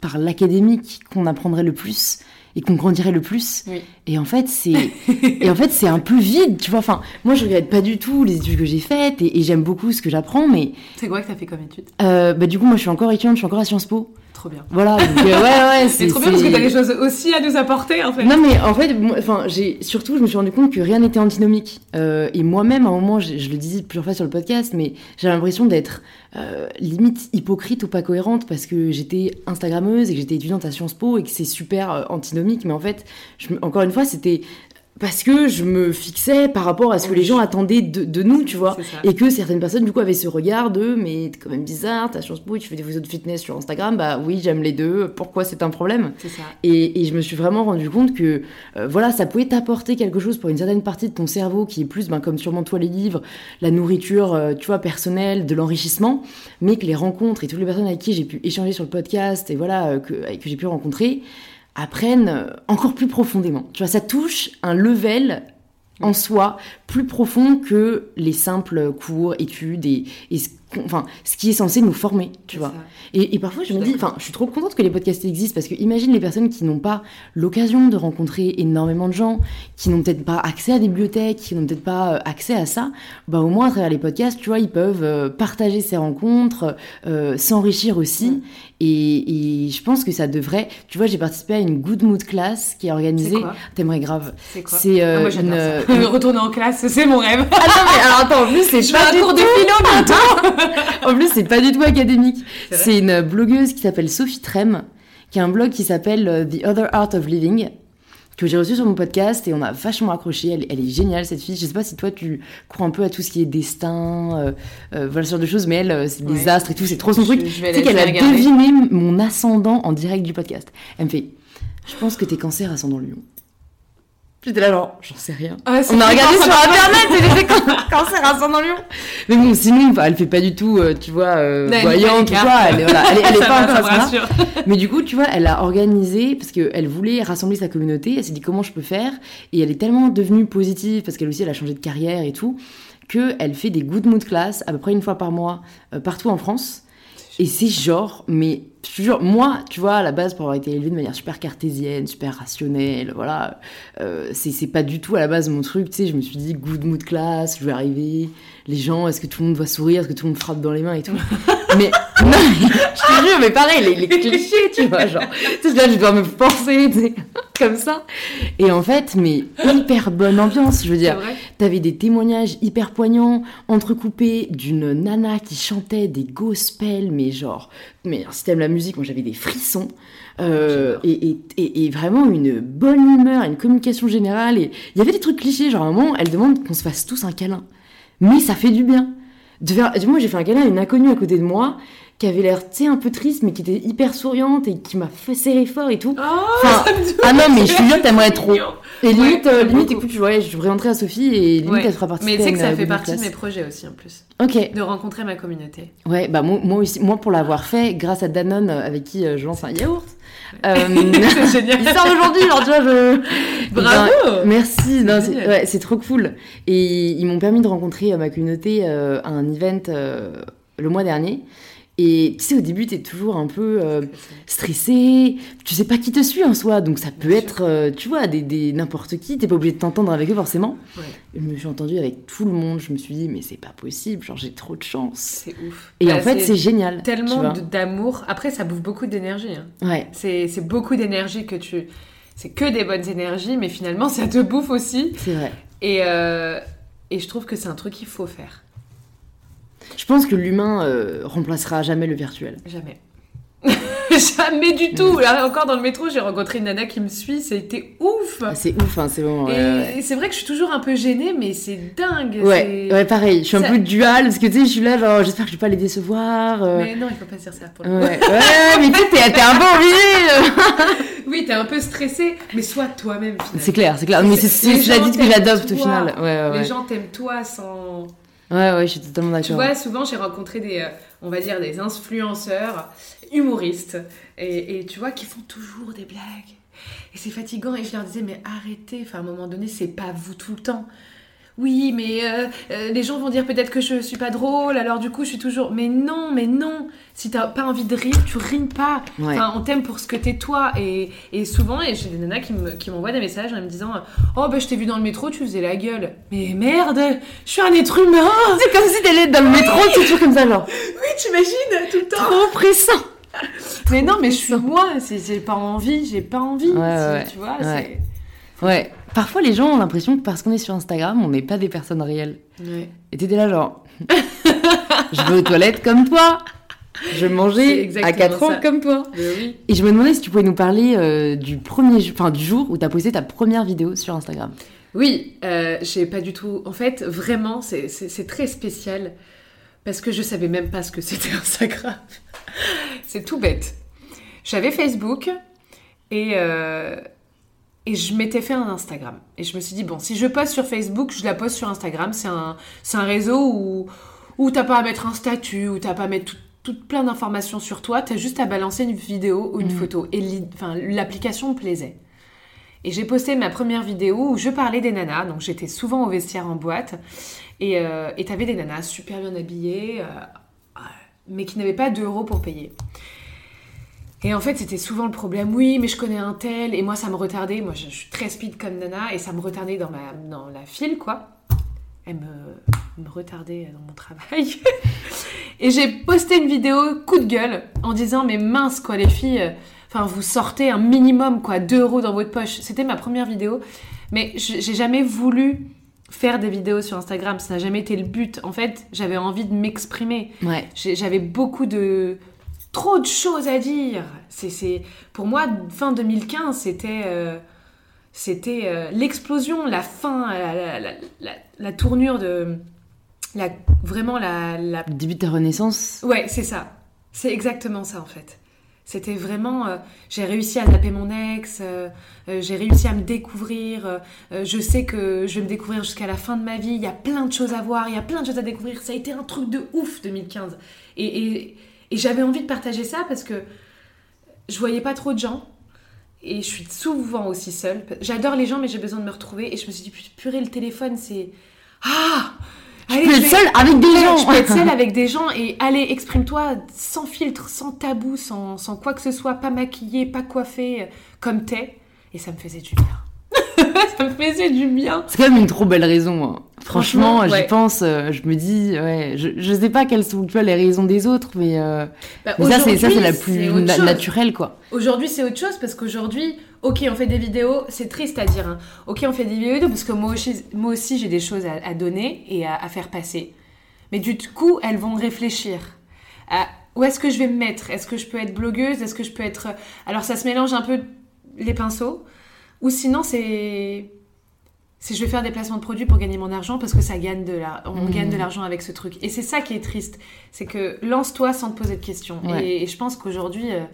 par l'académique qu'on apprendrait le plus et qu'on grandirait le plus. Oui. Et en fait, c'est *laughs* et en fait, c'est un peu vide, tu vois. Enfin, moi, je regrette pas du tout les études que j'ai faites et, et j'aime beaucoup ce que j'apprends, mais C'est quoi que t'as fait comme étude? euh, bah, du coup, moi, je suis encore étudiante, je suis encore à Sciences Po. Trop bien. Voilà, donc, euh, ouais, ouais, *laughs* c'est trop bien parce que t'as des choses aussi à nous apporter en fait. Non, mais en fait, enfin, j'ai surtout, je me suis rendu compte que rien n'était antinomique. Euh, et moi-même, à un moment, je, je, le disais plusieurs fois sur le podcast, mais j'ai l'impression d'être euh, limite hypocrite ou pas cohérente parce que j'étais Instagrammeuse et que j'étais étudiante à Sciences Po et que c'est super antinomique. Mais en fait, je, encore une fois, c'était parce que je me fixais par rapport à ce que les gens attendaient de, nous, tu vois. Et que certaines personnes, du coup, avaient ce regard de mais t'es quand même bizarre, t'as Sciences Po, tu fais des photos de fitness sur Instagram, bah oui, j'aime les deux, pourquoi c'est un problème? Ça. Et, et, je me suis vraiment rendu compte que, euh, voilà, ça pouvait t'apporter quelque chose pour une certaine partie de ton cerveau qui est plus, ben, comme sûrement toi, les livres, la nourriture, euh, tu vois, personnelle, de l'enrichissement, mais que les rencontres et toutes les personnes avec qui j'ai pu échanger sur le podcast et voilà, euh, que, que j'ai pu rencontrer, apprennent encore plus profondément. Tu vois, ça touche un level en soi plus profond que les simples cours, études et, et enfin, ce qui est censé nous former, tu vois. Et, parfois, je, me dis, enfin, je suis trop contente que les podcasts existent parce que imagine les personnes qui n'ont pas l'occasion de rencontrer énormément de gens, qui n'ont peut-être pas accès à des bibliothèques, qui n'ont peut-être pas euh, accès à ça, bah au moins à travers les podcasts, tu vois, ils peuvent euh, partager ces rencontres, euh, s'enrichir aussi. Et, et, je pense que ça devrait. Tu vois, j'ai participé à une Good Mood class qui est organisée. T'aimerais grave. C'est quoi? C'est euh, ah, une, une... *laughs* Retourner en classe, c'est mon rêve. Ah non, mais alors attends, en plus, c'est pas. un cours de philo bientôt *laughs* *laughs* en plus, c'est pas du tout académique. C'est une blogueuse qui s'appelle Sophie Trem, qui a un blog qui s'appelle euh, The Other Art of Living, que j'ai reçu sur mon podcast et on a vachement accroché. Elle, elle, est géniale, cette fille. Je sais pas si toi, tu crois un peu à tout ce qui est destin, euh, euh voilà ce genre de choses, mais elle, euh, c'est des astres et tout, c'est trop son truc. Tu sais qu'elle a deviné mon ascendant en direct du podcast. Elle me fait Je pense que t'es cancer ascendant lion. J'étais là genre, j'en sais rien. Ah on a regardé sur internet *laughs* et j'étais cancer ascendant lion. Mais bon, sinon, elle fait pas du tout, euh, tu vois, euh, voyante, tu vois, elle, voilà, elle, elle est pas encore ça. Mais du coup, tu vois, elle a organisé, parce qu'elle voulait rassembler sa communauté, elle s'est dit comment je peux faire, et elle est tellement devenue positive, parce qu'elle aussi, elle a changé de carrière et tout, qu'elle fait des good mood class à peu près une fois par mois, euh, partout en France. Et c'est genre, mais toujours moi, tu vois, à la base, pour avoir été élevée de manière super cartésienne, super rationnelle, voilà, euh, c'est pas du tout à la base mon truc, tu sais, je me suis dit, good mood class, je vais arriver, les gens, est-ce que tout le monde va sourire, est-ce que tout le monde frappe dans les mains et tout. *laughs* mais, non, *laughs* je te jure, mais pareil, les, les clichés, tu vois, genre, tu sais, là, je dois me tu sais, *laughs* comme ça. Et en fait, mais hyper bonne ambiance, je veux dire. T'avais des témoignages hyper poignants, entrecoupés d'une nana qui chantait des gospels, mais genre, mais si t'aimes la musique, moi j'avais des frissons. Euh, et, et, et, vraiment une bonne humeur, une communication générale. Et il y avait des trucs clichés, genre à un moment, elle demande qu'on se fasse tous un câlin. Mais ça fait du bien. De faire... Moi j'ai fait un câlin à une inconnue à côté de moi qui avait l'air, tu sais, un peu triste, mais qui était hyper souriante et qui m'a fait serrer fort et tout. Oh, ah non, mais je suis sûre, t'aimerais trop. Et limite, euh, limite écoute, je, ouais, je présenterai à Sophie et limite, elle fera partie Mais tu sais que ça fait partie de mes projets aussi, en plus. Ok. De rencontrer ma communauté. Ouais, bah moi, moi aussi, moi pour l'avoir fait, grâce à Danone, euh, avec qui euh, je lance un yaourt. Euh, *laughs* c'est génial. *laughs* Il sort aujourd'hui, genre, tu vois, je... Bravo ben, Merci, c'est ouais, trop cool. Et ils m'ont permis de rencontrer ma communauté à un event le mois dernier. Et tu sais, au début, tu es toujours un peu euh, stressé, tu sais pas qui te suit en soi, donc ça peut être, euh, tu vois, des, des n'importe qui, t'es pas obligé de t'entendre avec eux forcément. Ouais. Je me suis entendue avec tout le monde, je me suis dit, mais c'est pas possible, genre j'ai trop de chance. C'est ouf. Et en fait, c'est génial. Tellement d'amour. Après, ça bouffe beaucoup d'énergie. Hein. Ouais. C'est beaucoup d'énergie que tu. C'est que des bonnes énergies, mais finalement, *laughs* ça te bouffe aussi. C'est vrai. Et, euh, et je trouve que c'est un truc qu'il faut faire. Je pense que l'humain euh, remplacera jamais le virtuel. Jamais. *laughs* jamais du tout. Là, encore dans le métro, j'ai rencontré une nana qui me suit, été ouf. Ah, c'est ouf, hein, c'est bon. et, c'est vrai que je suis toujours un peu gênée, mais c'est dingue. Ouais, ouais, pareil. Je suis un peu dual parce que tu sais, je suis là, genre, j'espère que je vais pas les décevoir. Euh. Mais non, il faut pas dire ça pour le ouais. ouais, mais tu sais, t'es un peu envie. *laughs* oui, t'es un peu stressé, mais sois toi-même. C'est clair, c'est clair. Mais c'est la que j'adopte au final. Les gens t'aiment toi sans. Ouais, ouais, je suis totalement d'accord. Tu vois, souvent j'ai rencontré des, euh, on va dire, des influenceurs humoristes, et, et tu vois, qui font toujours des blagues. Et c'est fatigant, et je leur disais, mais arrêtez, enfin, à un moment donné, c'est pas vous tout le temps oui, mais euh, euh, les gens vont dire peut-être que je suis pas drôle, alors du coup je suis toujours. Mais non, mais non Si t'as pas envie de rire, tu rimes pas. Enfin, on t'aime pour ce que t'es toi. Et, et souvent, et j'ai des nanas qui m'envoient des messages en me disant Oh, bah je t'ai vu dans le métro, tu faisais la gueule. Mais merde, je suis un être humain C'est comme si t'allais dans le métro, c'est toujours comme ça, genre. Oui, t'imagines, tout le temps. Trop pressant mais non, mais je suis moi. Si j'ai pas envie, j'ai pas envie. Ouais, Tu vois, c'est. Ouais. Parfois, les gens ont l'impression que parce qu'on est sur Instagram, on n'est pas des personnes réelles. Ouais. Et t'étais là, genre. *laughs* je vais aux toilettes comme toi. Je manger à exactement 4 ans ça. comme toi. Oui. Et je me demandais si tu pouvais nous parler euh, du premier, enfin du jour où t'as posté ta première vidéo sur Instagram. Oui, euh, j'ai pas du tout. En fait, vraiment, c'est très spécial parce que je savais même pas ce que c'était *laughs* Instagram. c'est tout bête. J'avais Facebook et, euh, et je m'étais fait un Instagram. Et je me suis dit, bon, si je poste sur Facebook, je la poste sur Instagram. C'est un, réseau où, où t'as pas à mettre un statut, où t'as pas à mettre tout, tout plein d'informations sur toi. T'as juste à balancer une vidéo ou une Mhm. photo. Et l'application me plaisait. Et j'ai posté ma première vidéo où je parlais des nanas. Donc j'étais souvent au vestiaire en boîte. Et euh, t'avais des nanas super bien habillées, euh, mais qui n'avaient pas d'euros pour payer. Et en fait, c'était souvent le problème. Oui, mais je connais un tel. Et moi, ça me retardait. Moi, je, je suis très speed comme nana. Et ça me retardait dans, ma, dans la file, quoi. Elle me, me retardait dans mon travail. *laughs* et j'ai posté une vidéo coup de gueule en disant Mais mince, quoi, les filles. euh, Enfin, vous sortez un minimum, quoi, 2 euros dans votre poche. C'était ma première vidéo. Mais j'ai jamais voulu faire des vidéos sur Instagram. Ça n'a jamais été le but. En fait, j'avais envie de m'exprimer. Ouais. J'avais beaucoup de. Trop de choses à dire. C'est. Pour moi, fin 2015, c'était. euh, C'était euh, l'explosion, la fin, la, la, la- la- la tournure de. La, vraiment la, début de ta renaissance. Ouais, c'est ça. C'est exactement ça en fait. C'était vraiment, euh, j'ai réussi à zapper mon ex, euh, euh, j'ai réussi à me découvrir. je sais que je vais me découvrir jusqu'à la fin de ma vie. Il y a plein de choses à voir, il y a plein de choses à découvrir. Ça a été un truc de ouf 2015. Et, et, et j'avais envie de partager ça parce que je voyais pas trop de gens. Et je suis souvent aussi seule. J'adore les gens, mais j'ai besoin de me retrouver. Et je me suis dit, purée, le téléphone, c'est. Ah Allez, peux je être vais- seule avec des gens. Je peux être seule *laughs* avec des gens et allez, exprime-toi sans filtre, sans tabou, sans, sans quoi que ce soit, pas maquillée, pas coiffée, comme t'es. Et ça me faisait du bien. *laughs* ça me faisait du bien. C'est quand même une trop belle raison. hein. Franchement, Franchement, j'y ouais. pense, euh, je me dis, ouais, je, je sais pas quelles sont tu vois, les raisons des autres, mais, euh, Bah, mais ça, c'est la plus na- naturelle, quoi. Aujourd'hui, c'est autre chose parce qu'aujourd'hui, ok, on fait des vidéos, c'est triste à dire. hein. Ok, on fait des vidéos parce que moi aussi, moi aussi j'ai des choses à, à donner et à, à faire passer. Mais du coup, elles vont réfléchir à où est-ce que je vais me mettre? Est-ce que je peux être blogueuse? Est-ce que je peux être. Alors, ça se mélange un peu les pinceaux. Ou sinon, c'est. C'est je vais faire des placements de produits pour gagner mon argent parce que ça gagne de la... on Mhm. gagne de l'argent avec ce truc. Et c'est ça qui est triste. C'est que lance-toi sans te poser de questions. Ouais. Et, et je pense qu'aujourd'hui, euh,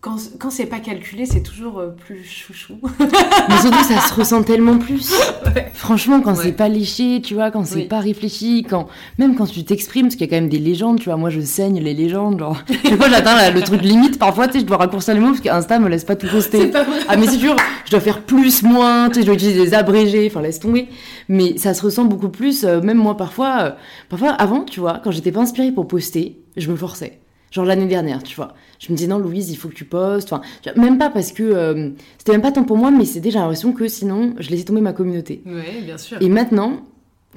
quand, quand c'est pas calculé, c'est toujours euh, plus chouchou. *laughs* Mais surtout, ça se ressent tellement plus. Ouais. Franchement, quand Ouais. c'est pas léché, tu vois, quand c'est Oui. pas réfléchi, quand même quand tu t'exprimes, parce qu'il y a quand même des légendes, tu vois. Moi, je saigne les légendes, genre. *laughs* Des fois, j'atteins le truc limite. Parfois, tu sais, je dois raccourcir les mots parce qu'Insta me laisse pas tout poster. pas vrai. Ah mais c'est dur, je dois faire plus, moins, tu sais, je dois utiliser des abrégés, enfin laisse tomber. Mais ça se ressent beaucoup plus, euh, même moi parfois, euh, parfois avant, tu vois, quand j'étais pas inspirée pour poster, je me forçais. Genre l'année dernière, tu vois. Je me disais non Louise, il faut que tu postes. Enfin, tu vois, même pas parce que euh, c'était même pas tant pour moi, mais c'était j'ai l'impression que sinon je laissais tomber ma communauté. Ouais, bien sûr. Et maintenant,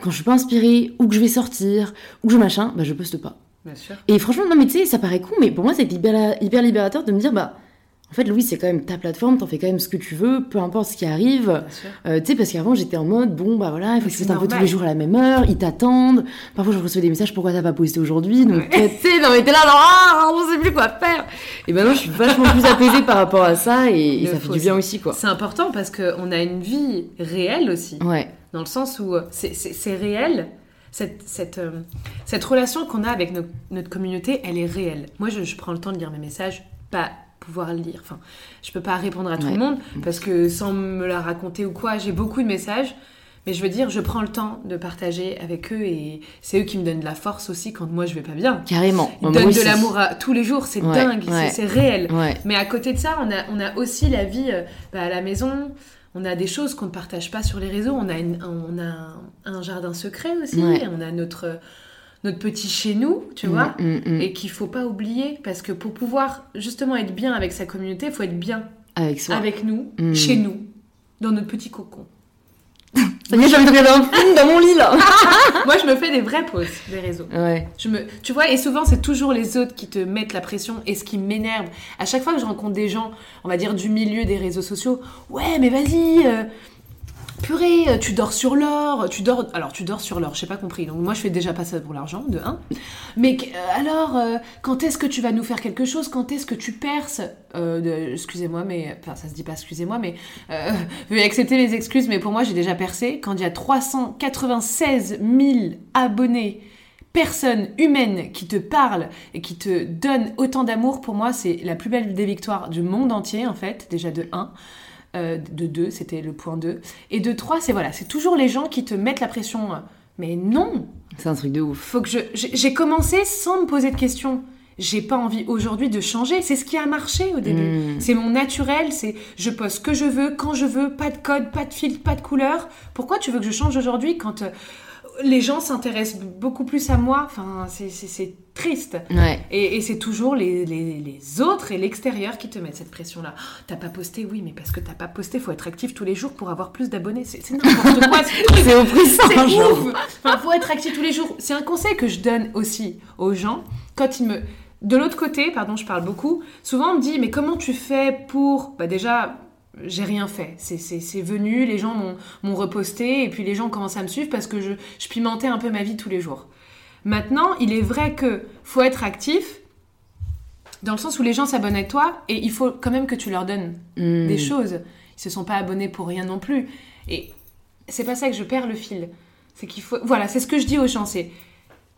quand je suis pas inspirée, ou que je vais sortir, ou que je machin, bah je poste pas. Bien sûr. Et franchement, non mais tu sais, ça paraît con, mais pour moi c'est hyper, hyper libérateur de me dire bah en fait Louise c'est quand même ta plateforme, t'en fais quand même ce que tu veux, peu importe ce qui arrive. Euh, tu sais, parce qu'avant j'étais en mode, bon bah voilà, il faut que tu un peu tous les jours à la même heure, ils t'attendent. Parfois je reçois des messages, pourquoi t'as pas posté aujourd'hui? Donc Ouais. tu sais, non mais t'es là, genre, ah, on sait plus quoi faire. Et maintenant je suis vachement plus apaisée par rapport à ça et, ça fait du bien aussi quoi. C'est important parce qu'on a une vie réelle aussi. Ouais, Dans le sens où c'est- réel. Cette, cette, euh, cette relation qu'on a avec no- notre communauté, elle est réelle. Moi, je, je prends le temps de lire mes messages, pas pouvoir lire. Enfin, je peux pas répondre à tout Ouais. le monde parce que sans me la raconter ou quoi, j'ai beaucoup de messages. Mais je veux dire, je prends le temps de partager avec eux et c'est eux qui me donnent de la force aussi quand moi je vais pas bien. carrément. Ils donnent de l'amour à tous les jours, c'est Ouais, dingue, ouais. c'est réel. Ouais, Mais à côté de ça, on a, on a aussi la vie euh, bah, à la maison. On a des choses qu'on ne partage pas sur les réseaux. On a, une- on a un, un jardin secret aussi. On a notre, notre petit chez nous, tu vois. Mm, mm, mm. Et qu'il faut pas oublier. Parce que pour pouvoir justement être bien avec sa communauté, il faut être bien Avec soi. avec nous, chez nous, dans notre petit cocon. *laughs* Ça y est, j'ai envie de regarder un film dans mon lit là. *laughs* Moi, je me fais des vraies pauses des réseaux. Ouais. Je me, tu vois, et souvent c'est toujours les autres qui te mettent la pression et ce qui m'énerve. À chaque fois que je rencontre des gens, on va dire du milieu des réseaux sociaux, ouais, mais vas-y, euh, purée, tu dors sur l'or, tu dors. Alors tu dors sur l'or, j'ai pas compris. Donc moi je fais déjà pas ça pour l'argent, de 1. Mais euh, alors, euh, quand est-ce que tu vas nous faire quelque chose? Quand est-ce que tu perces? Euh, Excusez-moi, mais. Enfin, ça se dit pas excusez-moi, mais. Euh, *laughs* veuillez accepter les excuses, mais pour moi j'ai déjà percé. Quand il y a 396 000 abonnés personne humaine qui te parle et qui te donne autant d'amour, pour moi, c'est la plus belle des victoires du monde entier, en fait, déjà de 1. Euh, de 2, c'était le point 2. Et de 3, c'est voilà, c'est toujours les gens qui te mettent la pression. Mais non C'est un truc de ouf. faut que je. J'ai commencé sans me poser de questions. J'ai pas envie aujourd'hui de changer. C'est ce qui a marché au début. Mm. C'est mon naturel. C'est je poste ce que je veux, quand je veux, pas de code, pas de filtre, pas de couleur. Pourquoi tu veux que je change aujourd'hui quand euh, les gens s'intéressent beaucoup plus à moi Enfin, c'est- triste. Ouais. Et, et c'est toujours les, les- les autres et l'extérieur qui te mettent cette pression-là. Oh, T'as pas posté, oui, mais parce que t'as pas posté, faut être actif tous les jours pour avoir plus d'abonnés. C'est n'importe quoi. C'est *laughs* oppressant, C'est ouf Enfin, faut être actif tous les jours. C'est un conseil que je donne aussi aux gens quand ils me... De l'autre côté, pardon, je parle beaucoup, souvent on me dit, mais comment tu fais pour... Bah déjà, j'ai rien fait. C'est- C'est c'est venu, les gens m'ont- reposté, et puis les gens commencent à me suivre parce que je, je pimentais un peu ma vie tous les jours. Maintenant, il est vrai que faut être actif, dans le sens où les gens s'abonnent avec toi, et il faut quand même que tu leur donnes Mm. des choses. Ils se sont pas abonnés pour rien non plus. Et c'est pas ça que je perds le fil. C'est qu'il faut. Voilà, c'est ce que je dis aux gens. C'est,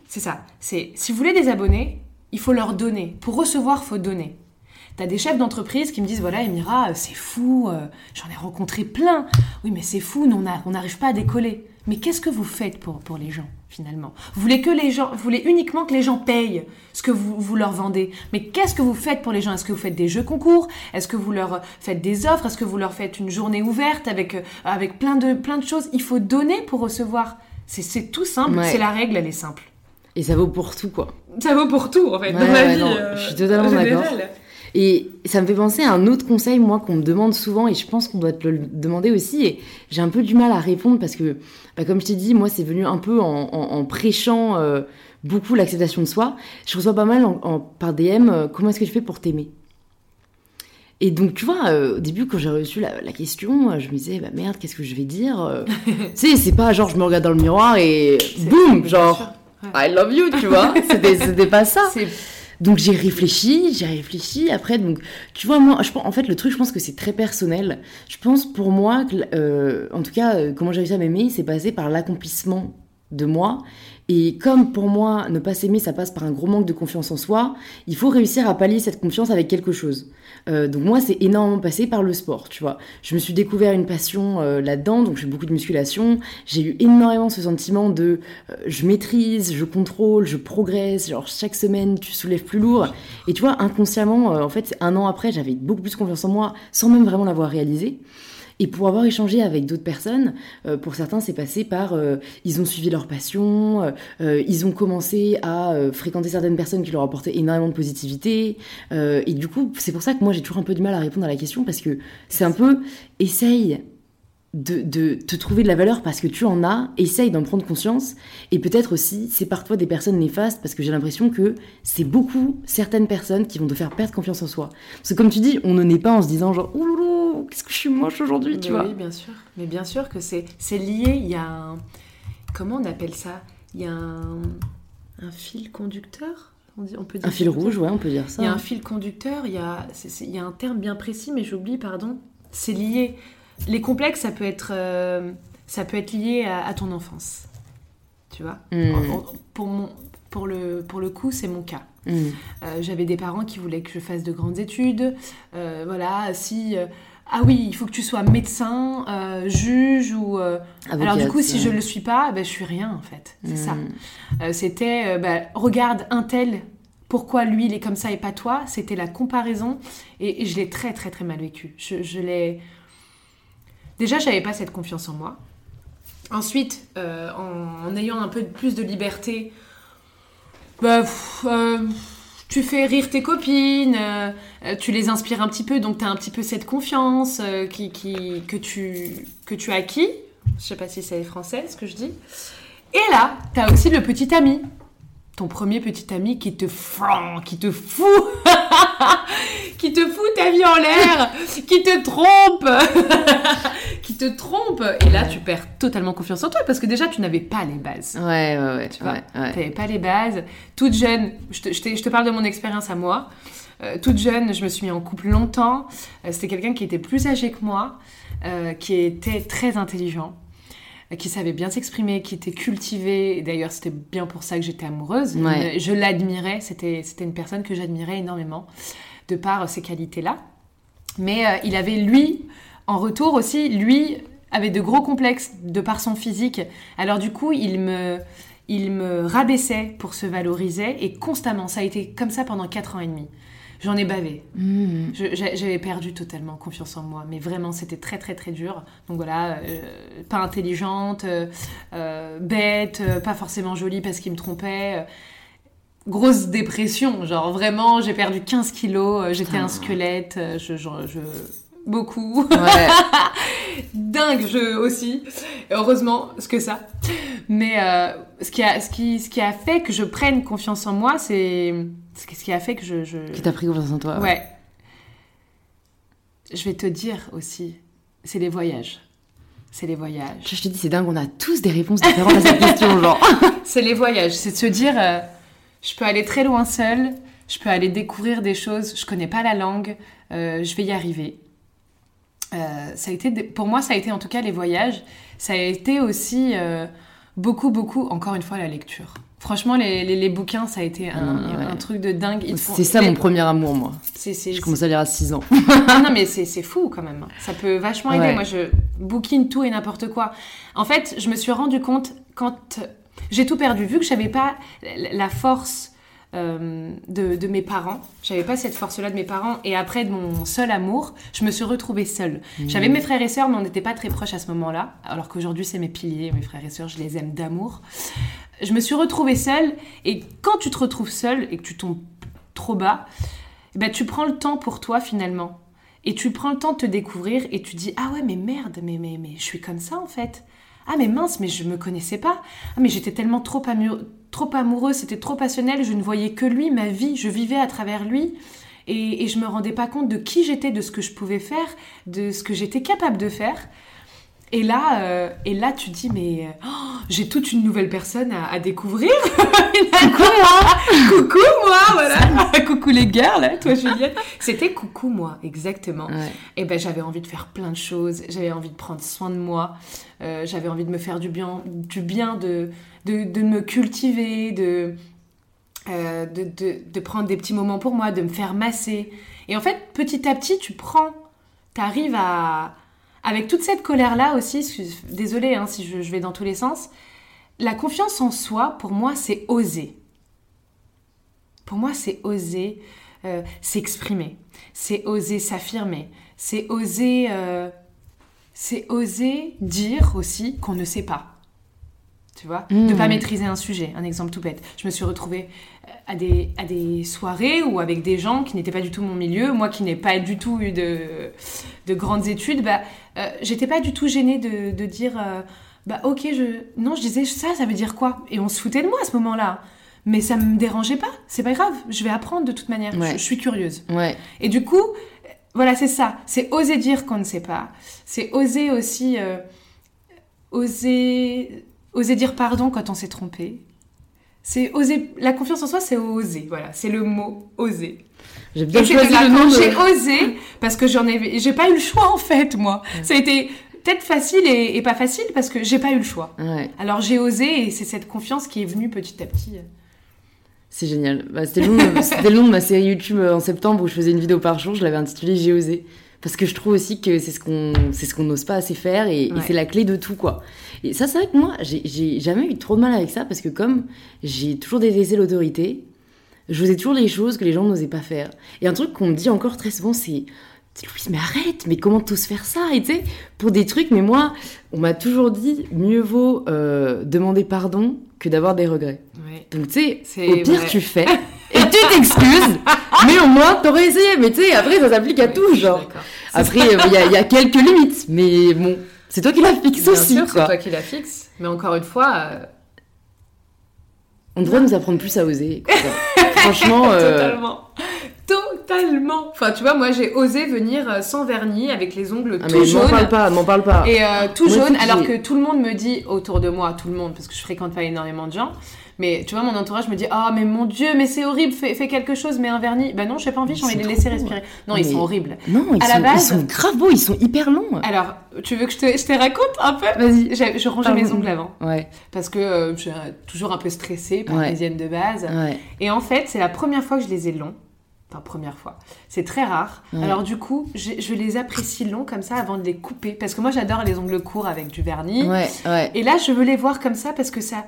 c'est ça. C'est si vous voulez des abonnés, il faut leur donner. Pour recevoir, faut donner. T'as des chefs d'entreprise qui me disent voilà, Emira, euh, c'est fou, euh, j'en ai rencontré plein. Oui, mais c'est fou, nous, on n'arrive pas à décoller. Mais qu'est-ce que vous faites pour, pour les gens, finalement? Vous voulez que les gens, vous voulez uniquement que les gens payent ce que vous, vous leur vendez. Mais qu'est-ce que vous faites pour les gens? Est-ce que vous faites des jeux concours? Est-ce que vous leur faites des offres? Est-ce que vous leur faites une journée ouverte avec, euh, avec plein, de, plein de choses? Il faut donner pour recevoir. C'est, tout simple, Ouais. c'est la règle, elle est simple. Et ça vaut pour tout, quoi. Ça vaut pour tout, en fait, Ouais, dans la ouais, vie. non, euh, je suis totalement d'accord. Et ça me fait penser à un autre conseil, moi, qu'on me demande souvent, et je pense qu'on doit te le demander aussi, et j'ai un peu du mal à répondre parce que, bah, comme je t'ai dit, moi, c'est venu un peu en, en- en prêchant euh, beaucoup l'acceptation de soi. Je reçois pas mal en- par DM, euh, comment est-ce que tu fais pour t'aimer? Et donc, tu vois, euh, au début, quand j'ai reçu la, la question, je me disais, bah merde, qu'est-ce que je vais dire *laughs* Tu sais, c'est pas genre, je me regarde dans le miroir et boum, genre. I love you, tu vois. C'était pas ça. Donc j'ai réfléchi, j'ai réfléchi. Après, donc, tu vois, moi, je en fait, le truc, je pense que c'est très personnel. Je pense pour moi, que, euh, en tout cas, euh, comment j'ai réussi à m'aimer, c'est passé par l'accomplissement de moi. Et comme pour moi, ne pas s'aimer, ça passe par un gros manque de confiance en soi, il faut réussir à pallier cette confiance avec quelque chose. Euh, donc moi, c'est énormément passé par le sport, tu vois. Je me suis découvert une passion euh, là-dedans, donc je fais beaucoup de musculation. J'ai eu énormément ce sentiment de euh, je maîtrise, je contrôle, je progresse. Genre chaque semaine, tu soulèves plus lourd. Et tu vois, inconsciemment, euh, en fait, un an après, j'avais beaucoup plus confiance en moi, sans même vraiment l'avoir réalisé. Et pour avoir échangé avec d'autres personnes, euh, pour certains, c'est passé par euh, ils ont suivi leur passion, euh, euh, ils ont commencé à fréquenter certaines personnes qui leur apportaient énormément de positivité. et du coup, c'est pour ça que moi j'ai toujours un peu du mal à répondre à la question parce que c'est un peu essaye de, de te trouver de la valeur parce que tu en as, essaye d'en prendre conscience et peut-être aussi sépare-toi des personnes néfastes parce que j'ai l'impression que c'est beaucoup certaines personnes qui vont te faire perdre confiance en soi. Parce que comme tu dis, on ne naît pas en se disant genre ouloulou, qu'est-ce que je suis moche aujourd'hui, tu vois. Oui, bien sûr. Mais bien sûr que c'est c'est lié. Il y a un. Comment on appelle ça? Il y a un, un fil conducteur on, dit, on peut dire Un fil rouge, ouais, on peut dire ça. Il y a un fil conducteur, il y a, c'est- c'est- il y a un terme bien précis, mais j'oublie, pardon. C'est lié. Les complexes, ça peut être, euh, ça peut être lié à, à ton enfance. Tu vois Mm. En- pour, mon, pour, le, pour le coup, c'est mon cas. Mm. Euh, J'avais des parents qui voulaient que je fasse de grandes études. Euh, voilà, si. ah oui, il faut que tu sois médecin, juge ou. alors du coup, si je le suis pas, ben, je suis rien en fait. C'est ça. Mm. Euh, C'était, bah, regarde un tel, pourquoi lui il est comme ça et pas toi C'était la comparaison et, et je l'ai très très très mal vécu. Je, je l'ai. Déjà, j'avais pas cette confiance en moi. Ensuite, euh, en, ayant un peu plus de liberté, bah, euh, tu fais rire tes copines, euh, tu les inspires un petit peu, donc tu as un petit peu cette confiance qui, qui- que, tu, que tu as acquis. Je sais pas si c'est français ce que je dis. Et là, t'as aussi le petit ami. Ton premier petit ami qui te franc, qui te fout, *laughs* qui te fout ta vie en l'air, qui te trompe, *laughs* qui te trompe. Et là, tu perds totalement confiance en toi parce que déjà, tu n'avais pas les bases. Ouais, ouais, ouais. Tu vois, ouais, pas les bases. Toute jeune, je te, je te- je te parle de mon expérience à moi. Euh, toute jeune, je me suis mis en couple longtemps. Euh, C'était quelqu'un qui était plus âgé que moi, euh, qui était très intelligent, qui savait bien s'exprimer, qui était cultivé. Et D'ailleurs, c'était bien pour ça que j'étais amoureuse. Ouais. Euh, Je l'admirais. C'était c'était une personne que j'admirais énormément de par euh, ses qualités-là. Mais euh, il avait lui, en retour aussi, lui avait de gros complexes de par son physique. Alors du coup, il me, il me rabaissait pour se valoriser et constamment, ça a été comme ça pendant 4 ans et demi. J'en ai bavé. Mmh. Je- j'a- J'avais perdu totalement confiance en moi, mais vraiment c'était très très très dur. Donc voilà, euh, pas intelligente, euh, euh, bête, pas forcément jolie parce qu'il me trompait. grosse dépression, genre vraiment j'ai perdu 15 kilos, j'étais un squelette, je, je, je- beaucoup. Ouais. *laughs* Dingue jeu aussi, heureusement, ce que ça. Mais euh, ce, qui a, ce, qui, ce qui a fait que je prenne confiance en moi, c'est ce qui a fait que je... je... Qui t'a pris confiance en toi. Ouais. Je vais te dire aussi, c'est les voyages. C'est les voyages. Je te dis, c'est dingue, on a tous des réponses différentes à cette question, *laughs* genre. C'est les voyages. C'est de se dire, euh, je peux aller très loin seule, je peux aller découvrir des choses, je connais pas la langue, euh, je vais y arriver. Euh, ça a été, pour moi, ça a été en tout cas les voyages. Ça a été aussi beaucoup, beaucoup, encore une fois, la lecture. Franchement, les, les, les bouquins, ça a été un, Ah ouais. un truc de dingue. C'est ça mais- mon premier amour, moi. Je commence à lire à 6 ans. *laughs* ah non, mais c'est fou quand même. Ça peut vachement aider. Ouais. Moi, je bouquine tout et n'importe quoi. En fait, je me suis rendu compte quand j'ai tout perdu, vu que j'avais pas la force euh, de, de mes parents, j'avais pas cette force-là de mes parents, et après de mon seul amour, je me suis retrouvée seule. J'avais mes frères et sœurs, mais on n'était pas très proches à ce moment-là, alors qu'aujourd'hui, c'est mes piliers, mes frères et sœurs, je les aime d'amour. Je me suis retrouvée seule, et quand tu te retrouves seule et que tu tombes trop bas, eh ben, tu prends le temps pour toi finalement. Et tu prends le temps de te découvrir et tu dis Ah ouais, mais merde, mais, mais, mais je suis comme ça en fait. Ah mais mince, mais je me connaissais pas. Ah mais j'étais tellement trop, amur- trop amoureuse, c'était trop passionnel, je ne voyais que lui, ma vie, je vivais à travers lui. Et, et je me rendais pas compte de qui j'étais, de ce que je pouvais faire, de ce que j'étais capable de faire. Et là, euh, et là, tu dis, mais euh, oh, j'ai toute une nouvelle personne à, à découvrir. *laughs* coucou moi Coucou moi, voilà *laughs* Coucou les girls, là, toi Juliette C'était coucou moi, exactement. Ouais. Et ben j'avais envie de faire plein de choses, j'avais envie de prendre soin de moi, euh, j'avais envie de me faire du bien, du bien de, de, de me cultiver, de, euh, de, de, de prendre des petits moments pour moi, de me faire masser. Et en fait, petit à petit, tu prends, t'arrives à... Avec toute cette colère-là aussi, désolée hein, si je, je vais dans tous les sens, la confiance en soi, pour moi, c'est oser. Pour moi, c'est oser euh, s'exprimer, c'est oser s'affirmer, c'est oser, euh, c'est oser dire aussi qu'on ne sait pas. Tu vois Mmh. De pas maîtriser un sujet. Un exemple tout bête. Je me suis retrouvée euh, à des, à des soirées ou avec des gens qui n'étaient pas du tout mon milieu. Moi qui n'ai pas du tout eu de, de grandes études, bah, euh, j'étais pas du tout gênée de, de dire euh, bah ok, je. Non, je disais ça, ça veut dire quoi? Et on se foutait de moi à ce moment-là. Mais ça me dérangeait pas. C'est pas grave. Je vais apprendre de toute manière. Ouais. Je, je suis curieuse. Ouais. Et du coup, voilà, c'est ça. C'est oser dire qu'on ne sait pas. C'est oser aussi. euh, oser. Oser dire pardon quand on s'est trompé. C'est oser. La confiance en soi, c'est oser. Voilà, c'est le mot oser. J'ai bien choisi le nom j'ai de... osé parce que j'en ai. J'ai pas eu le choix en fait, moi. Ça a été peut-être facile et, et pas facile parce que j'ai pas eu le choix. Ouais. Alors j'ai osé et c'est cette confiance qui est venue petit à petit. C'est génial. Bah, c'était, le nom, *laughs* c'était de ma série YouTube euh, en septembre où je faisais une vidéo par jour. Je l'avais intitulée J'ai osé. Parce que je trouve aussi que c'est ce qu'on c'est ce qu'on n'ose pas assez faire et, c'est la clé de tout, quoi. Et ça, c'est vrai que moi, j'ai, jamais eu trop de mal avec ça parce que comme j'ai toujours détesté l'autorité, je faisais toujours les choses que les gens n'osaient pas faire. Et un truc qu'on me dit encore très souvent, c'est Louise, mais arrête, mais comment t'oses faire ça? Et tu sais, pour des trucs, mais moi, on m'a toujours dit mieux vaut euh, demander pardon que d'avoir des regrets. Ouais. Donc, tu sais, au pire, vrai. tu fais et tu t'excuses, mais au moins, t'aurais essayé. Mais tu sais, après, ça s'applique à tout, genre. Après, il y, y a quelques limites, mais bon, C'est toi qui la fixe Bien aussi, c'est toi qui la fixe. Mais encore une fois, euh, On devrait nous apprendre plus à oser. *laughs* Franchement, euh, totalement. Totalement. Enfin, tu vois, moi, j'ai osé venir euh, sans vernis, avec les ongles ah, tout mais m'en jaunes. parle pas, m'en parle pas. Et euh, tout Moi, jaune, alors que tout le monde me dit autour de moi, tout le monde, parce que je fréquente pas énormément de gens, mais tu vois, mon entourage me dit Ah, mais mon Dieu, mais c'est horrible, fais, fais quelque chose, mets un vernis. Bah non, j'ai pas envie, j'ai envie de les laisser respirer. Non, ils sont horribles. Non, ils, à la sont, base- ils sont grave beaux, ils sont hyper longs. Alors, tu veux que je te, je te raconte un peu? Vas-y. Je rangeais Pardon. mes ongles avant, Ouais, parce que euh, je suis toujours un peu stressée, Ouais. parisienne de base. ouais. Et en fait, c'est la première fois que je les ai longs. Enfin, première fois. C'est très rare. Ouais. Alors, du coup, j'ai- je les apprécie longs comme ça avant de les couper. Parce que moi, j'adore les ongles courts avec du vernis. Ouais, ouais. Et là, je veux les voir comme ça parce que ça.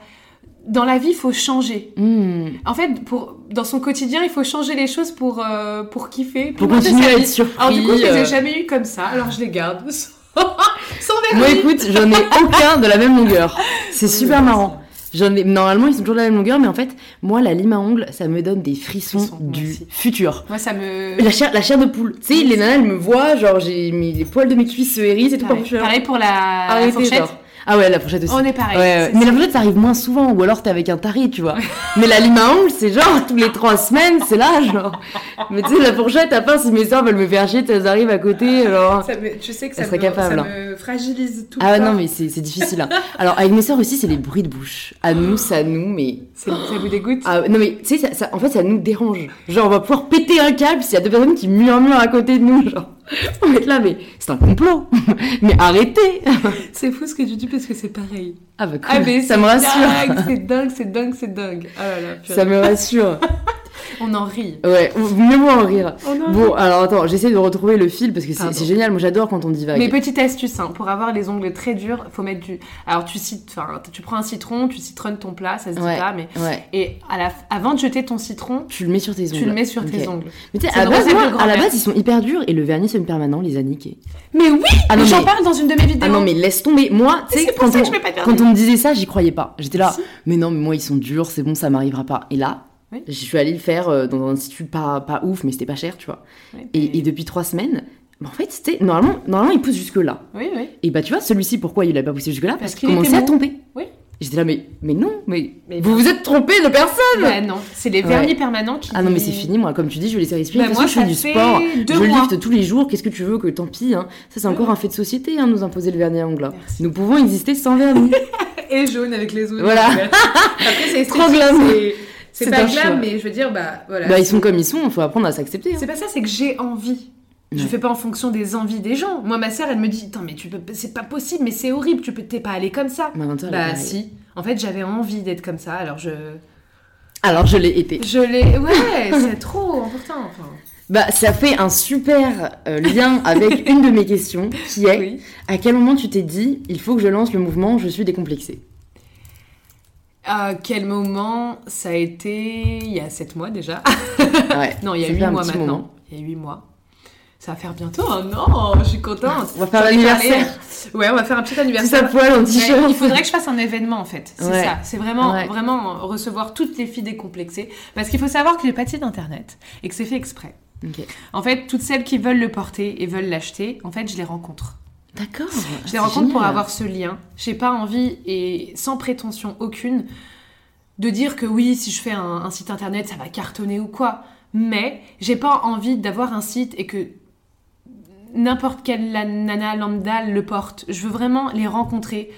Dans la vie, il faut changer. Hmm. En fait, pour, dans son quotidien, il faut changer les choses pour, euh, pour kiffer. Pour continuer à être surpris. Alors, du coup, je les ai jamais eu comme ça. Alors, je les garde. *laughs* Sans. Moi, écoute, j'en ai *laughs* aucun de la même longueur. C'est super marrant. J'en ai... Normalement, ils sont toujours de la même longueur, mais en fait, moi, la lime à ongles, ça me donne des frissons, du aussi. futur. Moi, ça me. La chair, la chair de poule. Tu sais, les nanas, elles me voient, genre, j'ai mis les poils de mes cuisses se hérissent et tout. Pareil, Pareil pour la, la Arrêtez, fourchette. genre. Ah ouais, la fourchette aussi. On est pareil. Ouais, ouais. Mais la fourchette, ça arrive moins souvent, ou alors t'es avec un taré, tu vois. Mais la lime à ongles, c'est genre, tous les trois semaines, c'est là, genre. Mais tu sais, la fourchette, à part si mes soeurs veulent me faire chier, elles arrivent à côté, genre. Ça me- tu sais que ça, serait me, capable, ça hein. me fragilise tout Ah ouais, le temps. non, mais c'est c'est difficile. hein. Alors, avec mes soeurs aussi, c'est les bruits de bouche. À nous, ça nous, mais. C'est- Ça vous dégoûte Ah, non, mais tu sais, ça, ça- en fait, ça nous dérange. Genre, on va pouvoir péter un câble s'il y a deux personnes qui murmurent à côté de nous. Genre, *laughs* on va être là, mais c'est un complot. *laughs* mais arrêtez. *laughs* C'est fou ce que tu dis parce que c'est pareil. Ah, bah, cool. Ah mais ça c'est me rassure. dingue, C'est dingue, c'est dingue, c'est dingue. Ah là là. Ça me rassure. On en rit. Ouais, mieux vaut en rire. En Bon, alors attends, j'essaie de retrouver le fil parce que c'est génial. Moi, j'adore quand on divague. Mais petite astuce, hein, pour avoir les ongles très durs, faut mettre du. Alors tu cites, tu prends un citron, tu citronnes ton plat, ça se dit Ouais. pas, mais Ouais, et à la... avant de jeter ton citron, tu le mets sur tes ongles. tu le mets sur tes ongles. Mais tu sais, à, base, moi, à la base, ils sont hyper durs et le vernis semi-permanent les a niqués. Mais oui, Ah non, j'en mais- parle dans une de mes vidéos. Ah non, mais laisse tomber. Moi, tu sais, quand, on- quand on me disait ça, j'y croyais pas. J'étais là, mais non, mais moi, ils sont durs, c'est bon, ça m'arrivera pas. Et là, Oui. je suis allée le faire euh, dans un institut pas, pas ouf, mais c'était pas cher, tu vois. Et, mais- et depuis trois semaines, bah, en fait, c'était normalement, normalement, il pousse jusque-là. Oui, oui. Et bah, tu vois, celui-ci, pourquoi il a pas poussé jusque-là? Parce Parce qu'il commençait était à tomber. Oui. J'étais là, mais, mais non, mais, Mais vous vous êtes trompé de personne Bah non, c'est les Ouais. vernis permanents qui. Ah non, mais c'est fini, moi, comme tu dis, je vais laisser respirer. Bah, moi, je fais du sport, je lifte tous les jours, qu'est-ce que tu veux, que tant pis. Hein. Ça, c'est encore un fait de société, hein, nous imposer le vernis à ongles. Merci. Nous pouvons exister sans vernis. *laughs* Et jaune avec les ongles. Voilà. Après, c'est *laughs* Trop esthétique, glam. C'est- pas choix. mais je veux dire, bah voilà. bah, ils sont comme ils sont, il faut apprendre à s'accepter. hein. C'est pas ça, c'est que j'ai envie. Je Ouais. fais pas en fonction des envies des gens. Moi, ma sœur, elle me dit, mais tu peux, c'est pas possible, mais c'est horrible, tu peux, t'es pas allée comme ça. Bah si. En fait, j'avais envie d'être comme ça, alors je, Alors, je l'ai été. je l'ai. Ouais, *laughs* c'est trop important. Enfin, Bah, ça fait un super euh, lien avec une de mes questions, qui est oui. à quel moment tu t'es dit, il faut que je lance le mouvement, je suis décomplexée? À quel moment ça a été Il y a 7 mois déjà? *laughs* Ouais. non, il y a Ça 8 fait un mois maintenant. moment. Il y a 8 mois. Ça va faire bientôt un an, je suis contente. On va faire l'anniversaire. Ouais, on va faire un petit Tout anniversaire. ça poil en Mais t-shirt. il faudrait que je fasse un événement en fait. C'est Ouais. ça. C'est vraiment, Ouais. vraiment recevoir toutes les filles décomplexées. Parce qu'il faut savoir que j'ai pas de site internet et que c'est fait exprès. En fait, toutes celles qui veulent le porter et veulent l'acheter, en fait, je les rencontre. D'accord. Je les rencontre pour avoir ce lien. J'ai pas envie et sans prétention aucune de dire que oui, si je fais un, un site internet, ça va cartonner ou quoi. Mais j'ai pas envie d'avoir un site et que n'importe quelle nana lambda le porte. Je veux vraiment les rencontrer,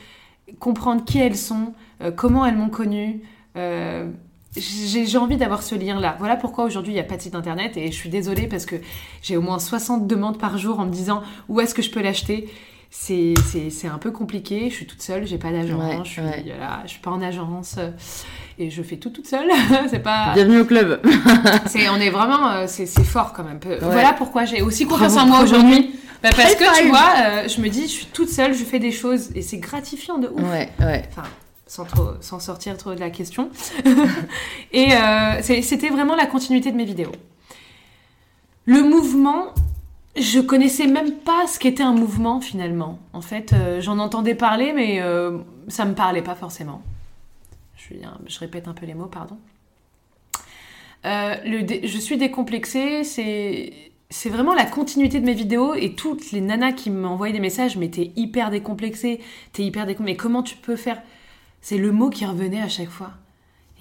comprendre qui elles sont, euh, comment elles m'ont connue. euh, j'ai envie d'avoir ce lien-là. Voilà pourquoi aujourd'hui il n'y a pas de site internet et je suis désolée parce que j'ai au moins 60 demandes par jour en me disant où est-ce que je peux l'acheter. C'est un peu compliqué, je suis toute seule, j'ai pas d'agent, Ouais, je, suis, ouais. voilà, je suis pas en agence et je fais tout toute seule. *laughs* c'est pas, Bienvenue au club. *laughs* c'est, on est vraiment, euh, c'est, fort quand même. Voilà pourquoi j'ai aussi confiance en moi aujourd'hui. Bah, parce que tu vois, euh, je me dis, je suis toute seule, je fais des choses et c'est gratifiant de ouf. Ouais, ouais. Enfin, sans, sortir trop de la question. *laughs* et euh, c'était vraiment la continuité de mes vidéos. Le mouvement, je connaissais même pas ce qu'était un mouvement finalement. En fait, euh, j'en entendais parler, mais euh, ça me parlait pas forcément. Je, répète un peu les mots, pardon. Euh, je suis décomplexée, c'est c'est vraiment la continuité de mes vidéos et toutes les nanas qui m'envoyaient des messages, mais t'es hyper décomplexée, t'es hyper décomplexée, mais comment tu peux faire C'est le mot qui revenait à chaque fois.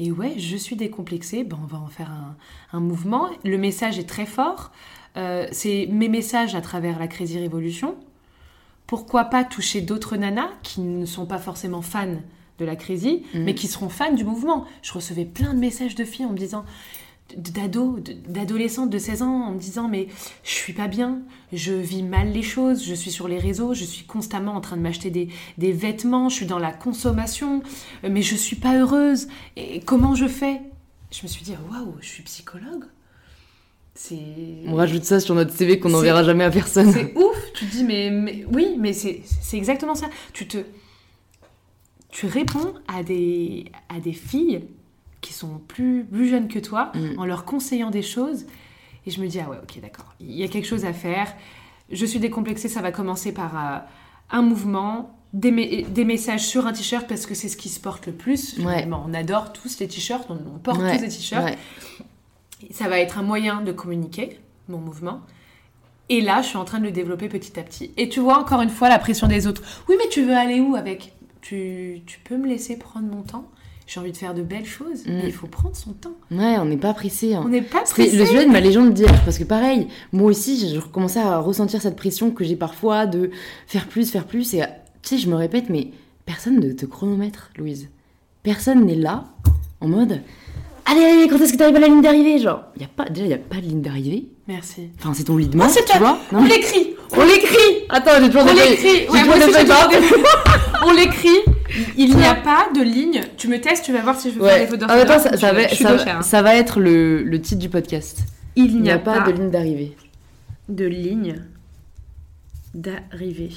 Et ouais, je suis décomplexée, ben on va en faire un, un mouvement. Le message est très fort. Euh, c'est mes messages à travers la Crazy Révolution. Pourquoi pas toucher d'autres nanas qui ne sont pas forcément fans de la Crazy, Mhm. mais qui seront fans du mouvement. Je recevais plein de messages de filles en me disant d'ados, de- d'adolescentes de 16 ans en me disant mais je suis pas bien, je vis mal les choses, je suis sur les réseaux, je suis constamment en train de m'acheter des, des vêtements, je suis dans la consommation, euh, mais je suis pas heureuse. Et comment je fais? Je me suis dit waouh, je suis psychologue. On rajoute ça sur notre CV qu'on n'enverra jamais à personne. c'est ouf. Tu te dis, mais, mais oui, mais c'est c'est exactement ça. Tu te. Tu réponds à des, à des filles qui sont plus, plus jeunes que toi Mm. en leur conseillant des choses. Et je me dis, ah ouais, ok, d'accord. Il y a quelque chose à faire. Je suis décomplexée, ça va commencer par euh, un mouvement, des, me- des messages sur un t-shirt parce que c'est ce qui se porte le plus. Ouais. On adore tous les t-shirts, on, on porte Ouais, tous des t-shirts. ouais. Ça va être un moyen de communiquer, mon mouvement. Et là, je suis en train de le développer petit à petit. Et tu vois, encore une fois, la pression des autres. Oui, mais tu veux aller où avec? Tu, tu peux me laisser prendre mon temps? J'ai envie de faire de belles choses, Mm. mais il faut prendre son temps. Ouais, on n'est pas pressé. hein. On n'est pas C'est pressé. le sujet de ma légende d'hier, parce que pareil, moi aussi, j'ai recommencé à ressentir cette pression que j'ai parfois de faire plus, faire plus, et tu sais, je me répète, mais personne ne te chronomètre, Louise. Personne n'est là, en mode, allez, allez, quand est-ce que t'arrives à la ligne d'arrivée Genre, y a pas, déjà, il n'y a pas de ligne d'arrivée. Merci. Enfin, c'est ton lit de mort, c'est tu vois On l'écrit On l'écrit Attends, j'ai toujours On l'écrit Ouais, *laughs* On l'écrit. Il n'y a pas de ligne. Tu me testes, tu vas voir si je peux faire Ouais. fautes d'orthographe. ça, va, ça- hein. ça être le, le titre du podcast. Il n'y a pas de ligne d'arrivée. de ligne d'arrivée.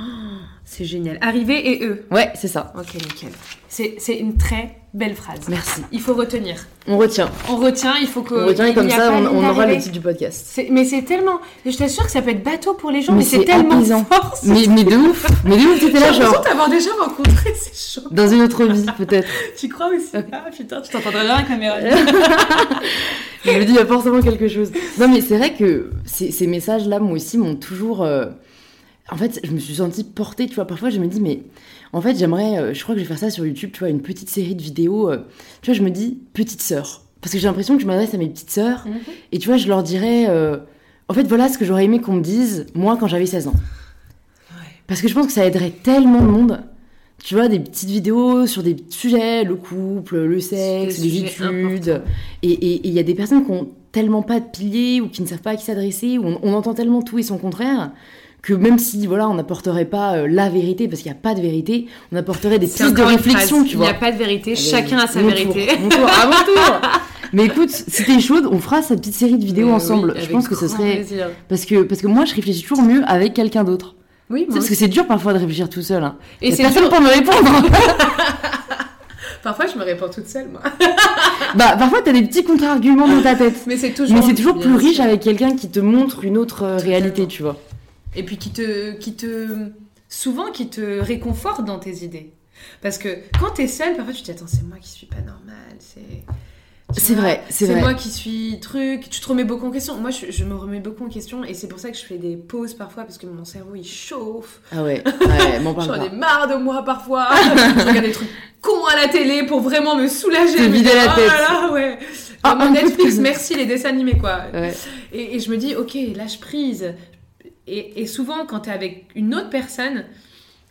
Oh, c'est génial. Arrivée et eux. Ouais, c'est ça. Ok, nickel. C'est c'est une très belle phrase. Merci. Il faut retenir. On retient. On retient, il faut que. On retient et comme ça, on, on aura le titre du podcast. Mais c'est tellement. Je t'assure que ça peut être bateau pour les gens, Mais mais, c'est tellement fort. Mais, mais de ouf Mais de ouf, J'ai t'étais là, l'impression genre, t'avoir déjà rencontré ces gens. dans une autre vie, peut-être. *laughs* Tu crois aussi? Ah putain, tu t'entendrais bien avec la caméra. *laughs* Je me dis, il y a forcément quelque chose. Non, mais c'est vrai que ces, ces messages-là, moi aussi, m'ont toujours. euh, En fait, je me suis sentie portée, tu vois. Parfois, je me dis, mais en fait, j'aimerais. euh, Je crois que je vais faire ça sur YouTube, tu vois, une petite série de vidéos. euh, Tu vois, je me dis, petite sœur. Parce que j'ai l'impression que je m'adresse à mes petites sœurs. Mhm. Et tu vois, je leur dirais. euh, En fait, voilà ce que j'aurais aimé qu'on me dise, moi, quand j'avais 16 ans. Parce que je pense que ça aiderait tellement de monde. Tu vois, des petites vidéos sur des sujets, le couple, le sexe, les études. Et il y a des personnes qui ont tellement pas de piliers ou qui ne savent pas à qui s'adresser, ou on, on entend tellement tout et son contraire, que même si voilà, on n'apporterait pas euh, la vérité, parce qu'il n'y a pas de vérité, on apporterait des pistes de réflexion, phrase. tu Il n'y a pas de vérité, Allez, chacun a sa mon vérité. Tour, mon tour, à mon *laughs* tour. Mais écoute, si t'es chaude, on fera cette petite série de vidéos Mais ensemble. oui, je pense que ce serait plaisir. parce que parce que moi je réfléchis toujours mieux avec quelqu'un d'autre. Oui, parce que c'est dur parfois de réfléchir tout seul. Hein. Et c'est personne dur- pour me répondre. *laughs* Parfois, je me réponds toute seule, moi. *laughs* bah parfois t'as des petits contre-arguments dans ta tête. Mais c'est toujours. Mais plus riche avec quelqu'un qui te montre une autre euh, Totalement. réalité, tu vois. Et puis qui te, qui te. Souvent, qui te réconforte dans tes idées. Parce que quand t'es seule, parfois tu te dis Attends, c'est moi qui suis pas normale. C'est. C'est vrai, c'est C'est vrai. moi qui suis truc. Tu te remets beaucoup en question. Moi, je, je me remets beaucoup en question. Et c'est pour ça que je fais des pauses parfois. Parce que mon cerveau, il chauffe. Ah ouais, *laughs* ouais, parle J'en ai marre de moi parfois. *laughs* je regarde des trucs cons à la télé pour vraiment me soulager. Me vider la Oh tête. là là, ouais. Ah, Netflix, merci les dessins animés, quoi. Ouais. Et, et je me dis, ok, lâche prise. Et, et souvent, quand tu es avec une autre personne,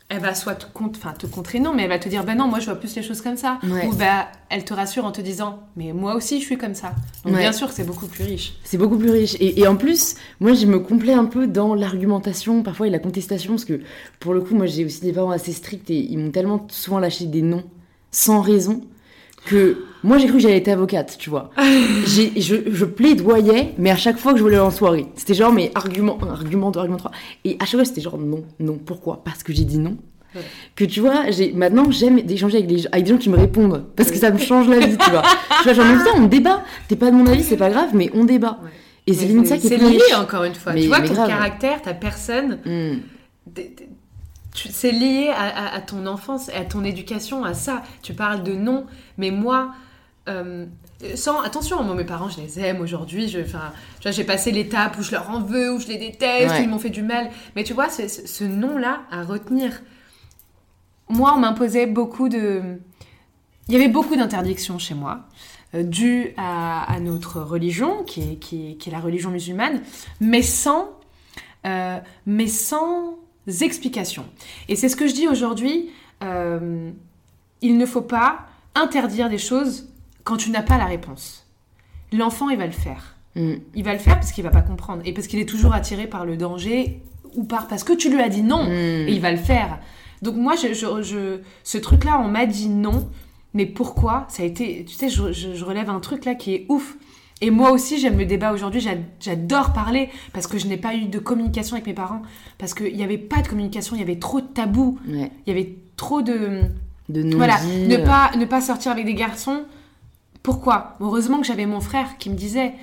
elle va soit te, contre, enfin, te contrer, non, mais elle va te dire, ben non, moi je vois plus les choses comme ça. Ouais. Ou bah, elle te rassure en te disant, mais moi aussi je suis comme ça. Donc Ouais. bien sûr que c'est beaucoup plus riche. C'est beaucoup plus riche. Et, et en plus, moi, je me complais un peu dans l'argumentation, parfois, et la contestation, parce que, pour le coup, moi, j'ai aussi des parents assez stricts, et ils m'ont tellement souvent lâché des noms, sans raison, que moi, j'ai cru que j'allais être avocate, tu vois. *laughs* Je, je plaidoyais, mais à chaque fois que je voulais aller en soirée. C'était genre, mais argument 1, argument 2, argument 3. Et à chaque fois, c'était genre, non, non, pourquoi? Parce que j'ai dit non. Ouais. Que tu vois, j'ai maintenant j'aime échanger avec, les, avec des gens qui me répondent parce que ça me change la vie, tu vois. *laughs* Tu vois, genre, mais putain, on débat. T'es pas de mon avis, c'est pas grave, mais on débat. Ouais. Et c'est ça qui est C'est lié encore une fois. Mais- tu vois, ton grave. caractère, ta personne, Hmm. c'est lié à, à- à ton enfance, à ton éducation, à ça. Tu parles de non, mais moi, euh, sans attention, moi mes parents je les aime aujourd'hui. Je, tu j'ai passé l'étape où je leur en veux, où je les déteste, Ouais. où ils m'ont fait du mal. Mais tu vois, ce, ce nom-là à retenir. Moi, on m'imposait beaucoup de. Il y avait beaucoup d'interdictions chez moi, euh, dues à, à notre religion, qui est, qui, est, qui est la religion musulmane, mais sans, euh, mais sans explication. Et c'est ce que je dis aujourd'hui. euh, il ne faut pas interdire des choses quand tu n'as pas la réponse. L'enfant, il va le faire. Mm. Il va le faire parce qu'il va pas comprendre et parce qu'il est toujours attiré par le danger ou par parce que tu lui as dit non Mm. et il va le faire. Donc moi, je, je- je- ce truc-là, on m'a dit non, mais pourquoi? Ça a été, tu sais, je, relève un truc là qui est ouf. Et moi aussi, j'aime le débat aujourd'hui. j'a- J'adore parler parce que je n'ai pas eu de communication avec mes parents, parce qu'il n'y avait pas de communication, il y avait trop de tabous, Ouais. il y avait trop de De non voilà, ne pas, ne pas sortir avec des garçons. Pourquoi? Heureusement que j'avais mon frère qui me disait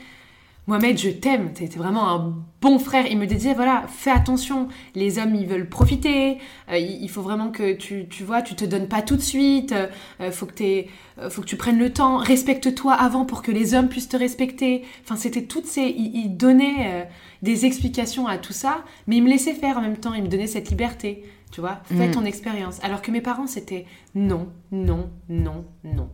Mohamed, je t'aime, t'es vraiment un bon frère. Il me disait voilà, fais attention, les hommes ils veulent profiter, euh, il faut vraiment que tu, tu vois, tu te donnes pas tout de suite, euh, euh, faut, que t'aies- euh, faut que tu prennes le temps, respecte-toi avant pour que les hommes puissent te respecter. Enfin, c'était toutes ces. Il, il donnait des explications à tout ça, mais il me laissait faire en même temps, il me donnait cette liberté. Tu vois, fais Mm. ton expérience. Alors que mes parents, c'était non, non, non, non.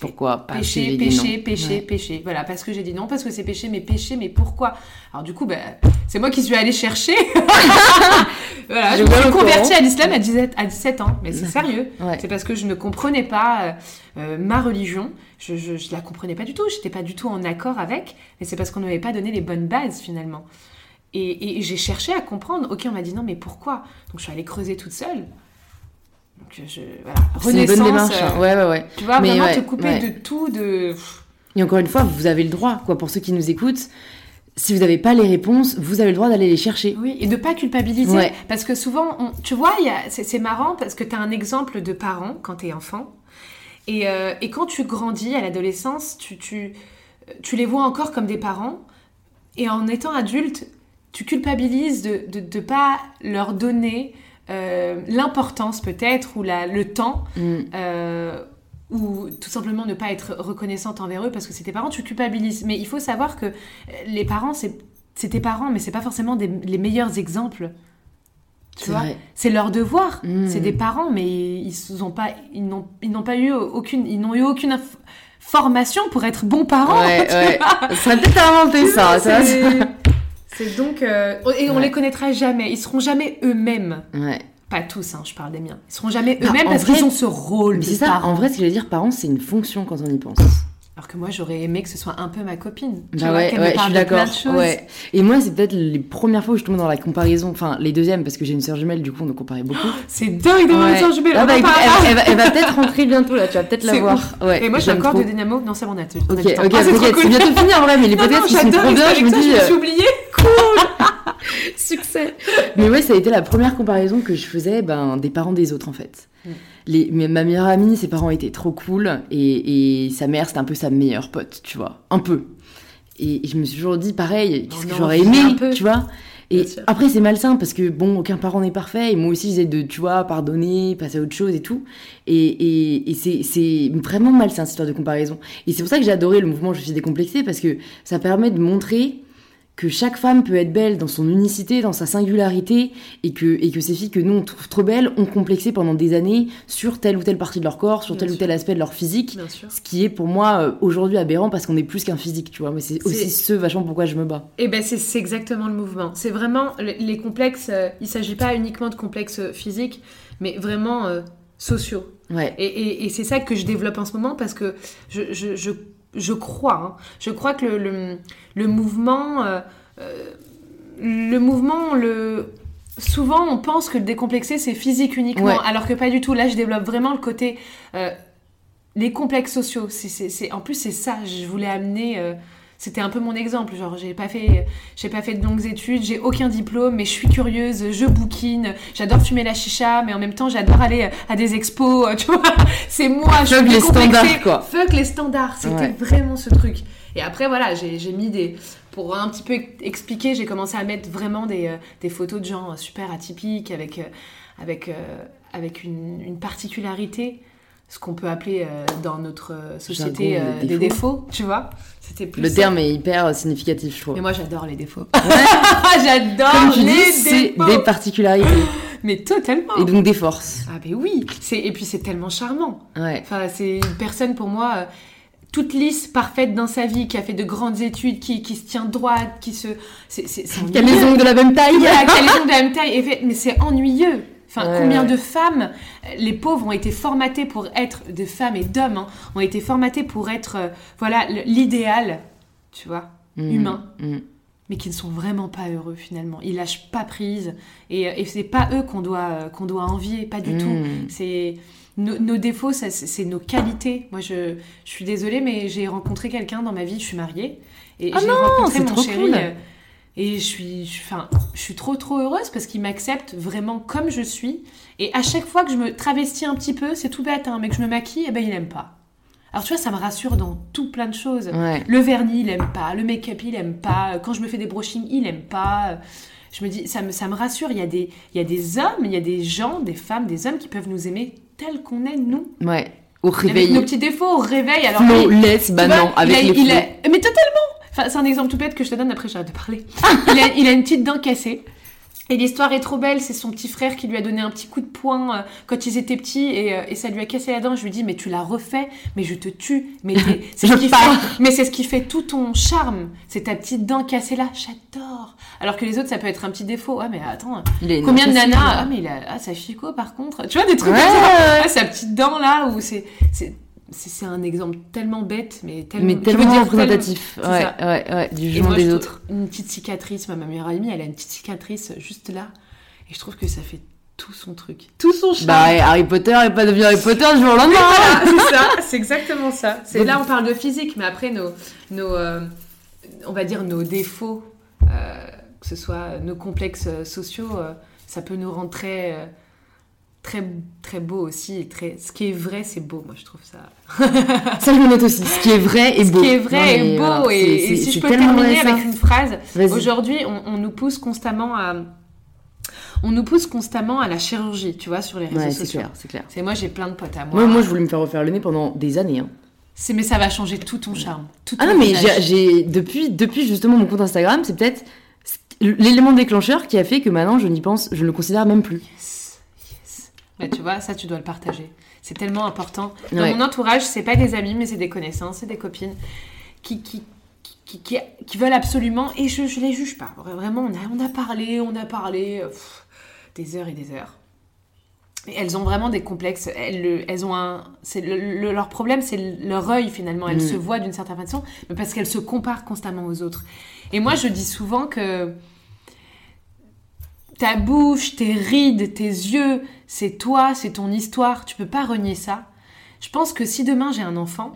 Pourquoi pas Péché, péché, péché, péché. Voilà, parce que j'ai dit non, parce que c'est péché, mais péché, mais pourquoi? Alors du coup, ben, c'est moi qui suis allée chercher. *laughs* voilà, je Je me suis convertie à l'islam à 17, à 17 ans, mais c'est sérieux. Ouais. C'est parce que je ne comprenais pas euh, euh, ma religion. Je, je, je la comprenais pas du tout. J'étais pas du tout en accord avec. Mais c'est parce qu'on ne m'avait pas donné les bonnes bases finalement. Et, et j'ai cherché à comprendre. Ok, on m'a dit non, mais pourquoi? Donc je suis allée creuser toute seule. Donc je, voilà, C'est une bonne démarche. euh, hein. Ouais, ouais, ouais. Tu vois, Mais vraiment ouais, te couper ouais. de tout, de. Et encore une fois, vous avez le droit, quoi, pour ceux qui nous écoutent. Si vous n'avez pas les réponses, vous avez le droit d'aller les chercher. Oui, et de pas culpabiliser. Ouais. Parce que souvent, on- tu vois, c'est marrant parce que tu as un exemple de parents quand tu es enfant. Et, euh, et quand tu grandis à l'adolescence, tu, tu, tu les vois encore comme des parents. Et en étant adulte, tu culpabilises de ne pas leur donner euh, l'importance peut-être ou la, le temps Mm. euh, ou tout simplement ne pas être reconnaissante envers eux parce que c'est tes parents, tu culpabilises. Mais il faut savoir que euh, les parents, c'est c'est tes parents, mais c'est pas forcément des- les meilleurs exemples. Tu C'est vois, vrai. c'est leur devoir. Mm. C'est des parents, mais ils ont pas, ils n'ont, ils n'ont pas eu aucune, ils n'ont eu aucune inf- formation pour être bons parents. Ouais, *laughs* ouais. Ça peut-être inventé ça. ça. C'est- donc euh, et on Ouais. les connaîtra jamais. Ils seront jamais eux-mêmes. Ouais. Pas tous, hein, je parle des miens. Ils seront jamais eux-mêmes parce qu'ils ont ce rôle c'est ça, parents. en vrai, ce que je veux dire, parents, c'est une fonction quand on y pense. Alors que moi, j'aurais aimé que ce soit un peu ma copine. Tu Bah vois, ouais, qu'elle ouais, me je suis d'accord. Ouais. Et moi, c'est peut-être les premières fois où je tombe dans la comparaison, enfin les deuxièmes, parce que j'ai une sœur jumelle, du coup on nous comparait beaucoup. *gasps* C'est dingue d'avoir une sœur jumelle. Ah bah, écoute, elle, elle va, elle va peut-être rentrer bientôt là, tu vas peut-être la voir. ouf. Ouais, Et moi, j'ai j'aime encore de dynamo. Non, c'est bon, on a Ok, ok, Ah, c'est bientôt fini en vrai, mais les podcasts qui sont trop bien, je me dis. ça, je me euh, suis oubliée. *laughs* Succès Mais ouais, ça a été la première comparaison que je faisais ben, des parents des autres en fait. Les, mais ma meilleure amie, ses parents étaient trop cool et, et sa mère c'était un peu sa meilleure pote, tu vois. Un peu. Et, et je me suis toujours dit pareil, qu'est-ce que j'aurais aimé, un peu. tu vois. Et après c'est malsain parce que bon, aucun parent n'est parfait et moi aussi j'essaie de, tu vois, pardonner, passer à autre chose et tout. Et, et, et c'est- c'est vraiment malsain cette histoire de comparaison. Et c'est pour ça que j'ai adoré le mouvement Je suis décomplexée parce que ça permet de montrer que chaque femme peut être belle dans son unicité, dans sa singularité, et que, et que ces filles que nous on trouve trop belles ont complexé pendant des années sur telle ou telle partie de leur corps, sur Bien tel ou tel aspect de leur physique. Bien sûr. Ce qui est pour moi euh, aujourd'hui aberrant parce qu'on est plus qu'un physique, tu vois. Mais c'est aussi ce vachement pourquoi je me bats. Et ben c'est exactement le mouvement. C'est vraiment les, complexes. euh, il s'agit pas uniquement de complexes euh, physiques, mais vraiment euh, sociaux. Ouais. Et, et- et c'est ça que je développe en ce moment parce que je, je, je, je crois, hein, je crois que le, le, le mouvement, euh, euh, le mouvement, le souvent on pense que le décomplexé c'est physique uniquement, Ouais. alors que pas du tout. Là, je développe vraiment le côté euh, les complexes sociaux. C'est, en plus c'est ça. Je voulais amener. euh, c'était un peu mon exemple, genre j'ai pas fait, j'ai pas fait de longues études, j'ai aucun diplôme, mais je suis curieuse, je bouquine, j'adore fumer la chicha, mais en même temps j'adore aller à des expos, *laughs* tu vois. C'est moi, je Fuck suis les standards, quoi. Fuck les standards, c'était Ouais. vraiment ce truc. Et après voilà, j'ai j'ai mis des, pour un petit peu expliquer, j'ai commencé à mettre vraiment des, euh, des photos de gens super atypiques avec, euh, avec, euh, avec une, une particularité. Ce qu'on peut appeler euh, dans notre euh, société euh, des des défauts. défauts, tu vois. C'était plus Le ça. terme est hyper euh, significatif, je trouve. Mais moi, j'adore les défauts. *laughs* j'adore les dis, c'est des particularités *gasps* Mais totalement. et donc des forces. Ah ben oui. C'est et puis c'est tellement charmant. Ouais. Enfin, c'est une personne pour moi euh, toute lisse, parfaite dans sa vie, qui a fait de grandes études, qui, qui se tient droite, qui se. C'est, c'est, c'est Qui a les ongles de la même taille. Voilà, qui a les *laughs* ongles de la même taille. et fait- Mais c'est ennuyeux. Enfin, Ouais, combien ouais. de femmes, les pauvres, ont été formatées pour être, de femmes et d'hommes, hein, ont été formatées pour être, euh, voilà, l'idéal, tu vois, Mm, humain mm. mais qui ne sont vraiment pas heureux finalement. Ils lâchent pas prise et, euh, et c'est pas eux qu'on doit euh, qu'on doit envier, pas du Mm. tout. C'est nos, nos défauts, c'est nos qualités. Moi, je, je suis désolée, mais j'ai rencontré quelqu'un dans ma vie. Je suis mariée et Ah j'ai non, rencontré c'est mon chéri. cool. Et je suis, je, enfin, je suis trop trop heureuse parce qu'il m'accepte vraiment comme je suis. Et à chaque fois que je me travestis un petit peu, c'est tout bête, hein, mais que je me maquille, eh ben il aime pas. Alors tu vois, ça me rassure dans tout plein de choses. Ouais. Le vernis, il aime pas. Le make-up, il aime pas. Quand je me fais des brushings, il aime pas. Je me dis, ça me, ça me rassure. Il y, a des, il y a des hommes, il y a des gens, des femmes, des hommes qui peuvent nous aimer tels qu'on est, nous. Ouais. Au Avec réveil. nos petits défauts, au réveil. Alors, lui, Flawless, bah vois, non, avec il a- les il a-. Mais totalement enfin, C'est un exemple tout bête que je te donne, après j'arrête de parler. *laughs* il, a, il a une petite dent cassée. Et l'histoire est trop belle, c'est son petit frère qui lui a donné un petit coup de poing euh, quand ils étaient petits et, euh, et ça lui a cassé la dent. Je lui dis mais tu l'as refait, mais je te tue. Mais *laughs* c'est ce qui fait, mais c'est ce qui fait tout ton charme. C'est ta petite dent cassée là, j'adore. Alors que les autres ça peut être un petit défaut. Ah mais attends, combien de nanas Ah mais il a ah sa fico par contre. Tu vois des trucs Ouais, comme ça. Ah, sa petite dent là où c'est c'est un exemple tellement bête mais tellement Mais qui veut tellement dire représentatif. c'est Ouais, ça. ouais, ouais. Du jugement des autres. Une petite cicatrice, ma meilleure amie, elle a une petite cicatrice juste là. Et je trouve que ça fait tout son truc. Tout son charme. Bah, Harry Potter est pas devenu Harry *laughs* Potter du jour au lendemain. Voilà, *laughs* c'est ça, c'est exactement ça. C'est Donc- là on parle de physique, mais après nos, nos euh, on va dire nos défauts, euh, que ce soit nos complexes sociaux, euh, ça peut nous rendre très euh, très très beau aussi. et Très, ce qui est vrai, c'est beau. Moi, je trouve ça. *laughs* Ça, je me note aussi. Ce qui est vrai est Ce beau. qui est vrai Non, est beau. voilà, et, si je peux terminer ça. avec une phrase. Aujourd'hui, on, on nous pousse constamment à, on nous pousse constamment à la chirurgie, tu vois, sur les réseaux Ouais, sociaux. c'est clair. C'est moi, j'ai plein de potes à moi. Moi, moi, je voulais me faire refaire le nez pendant des années. hein. C'est mais ça va changer tout ton charme. Tout Ah non, mais j'ai, depuis, depuis justement mon compte Instagram, c'est peut-être l'élément déclencheur qui a fait que maintenant je n'y pense, je ne le considère même plus. Yes. Bah, tu vois, ça, tu dois le partager. C'est tellement important. Dans Ouais. mon entourage, c'est pas des amis, mais c'est des connaissances, c'est des copines qui, qui, qui, qui, qui veulent absolument, et je, je les juge pas. Vraiment, on a, on a parlé, on a parlé, pff, des heures et des heures. Et elles ont vraiment des complexes. Elles, le- elles ont un, c'est le- le- leur problème, c'est leur œil finalement. Elles Mm. se voient d'une certaine façon, mais parce qu'elles se comparent constamment aux autres. Et moi, je dis souvent que ta bouche, tes rides, tes yeux, c'est toi, c'est ton histoire. Tu peux pas renier ça. Je pense que si demain j'ai un enfant,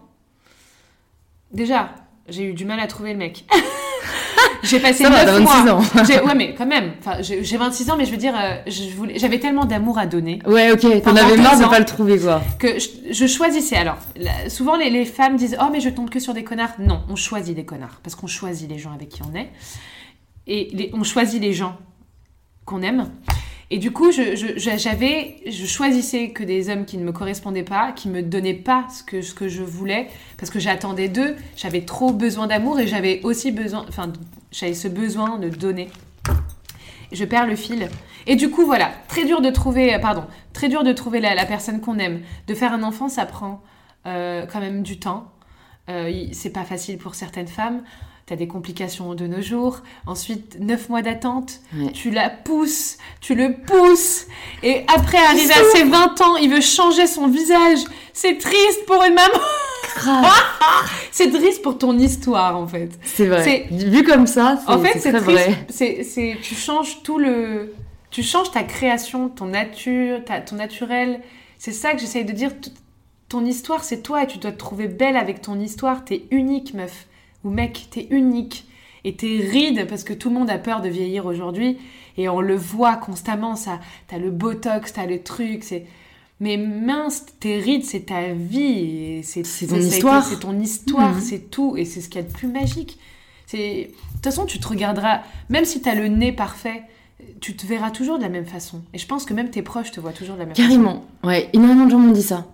déjà, j'ai eu du mal à trouver le mec. *laughs* j'ai passé Ça va, 9 t'as 26 mois. ans. Ouais, mais quand même. Enfin, j'ai j'ai 26 ans, mais je veux dire, euh, j'avais tellement d'amour à donner Ouais, ok, t'en avais marre de pas le trouver, quoi. que je, je choisissais. Alors, souvent les, les femmes disent Oh, mais je tombe que sur des connards. Non, on choisit des connards parce qu'on choisit les gens avec qui on est. Et les- on choisit les gens qu'on aime. Et du coup, je, je- choisissais que des hommes qui ne me correspondaient pas, qui me donnaient pas ce que, ce que je voulais, parce que j'attendais d'eux. J'avais trop besoin d'amour et j'avais aussi besoin, enfin, j'avais ce besoin de donner. Je perds le fil. Et du coup, voilà, très dur de trouver, euh, pardon, très dur de trouver la, la personne qu'on aime. De faire un enfant, ça prend euh, quand même du temps. Euh, c'est pas facile pour certaines femmes. T'as des complications de nos jours. Ensuite, neuf mois d'attente. Ouais. Tu la pousses, tu le pousses. Et après, arrivé à ses 20 ans, il veut changer son visage. C'est triste pour une maman. *laughs* C'est triste pour ton histoire, en fait. C'est vrai. Vu comme ça, c'est En fait, c'est vrai. C'est, tu changes tout le, tu changes ta création, ton nature, ta, ton naturel. C'est ça que j'essaye de dire. Ton histoire, c'est toi et tu dois te trouver belle avec ton histoire. T'es unique, meuf mec. T'es unique et t'es ride parce que tout le monde a peur de vieillir aujourd'hui et on le voit constamment. Ça, t'as le botox, t'as le truc. C'est mais mince, tes rides, c'est ta vie. C'est ton histoire. C'est ton histoire, Mhm. c'est tout. Et c'est ce qu'il y a de plus magique. C'est... De toute façon, tu te regarderas, même si tu as le nez parfait, tu te verras toujours de la même façon. Et je pense que même tes proches te voient toujours de la même façon. Carrément. Ouais, énormément de gens m'ont dit ça.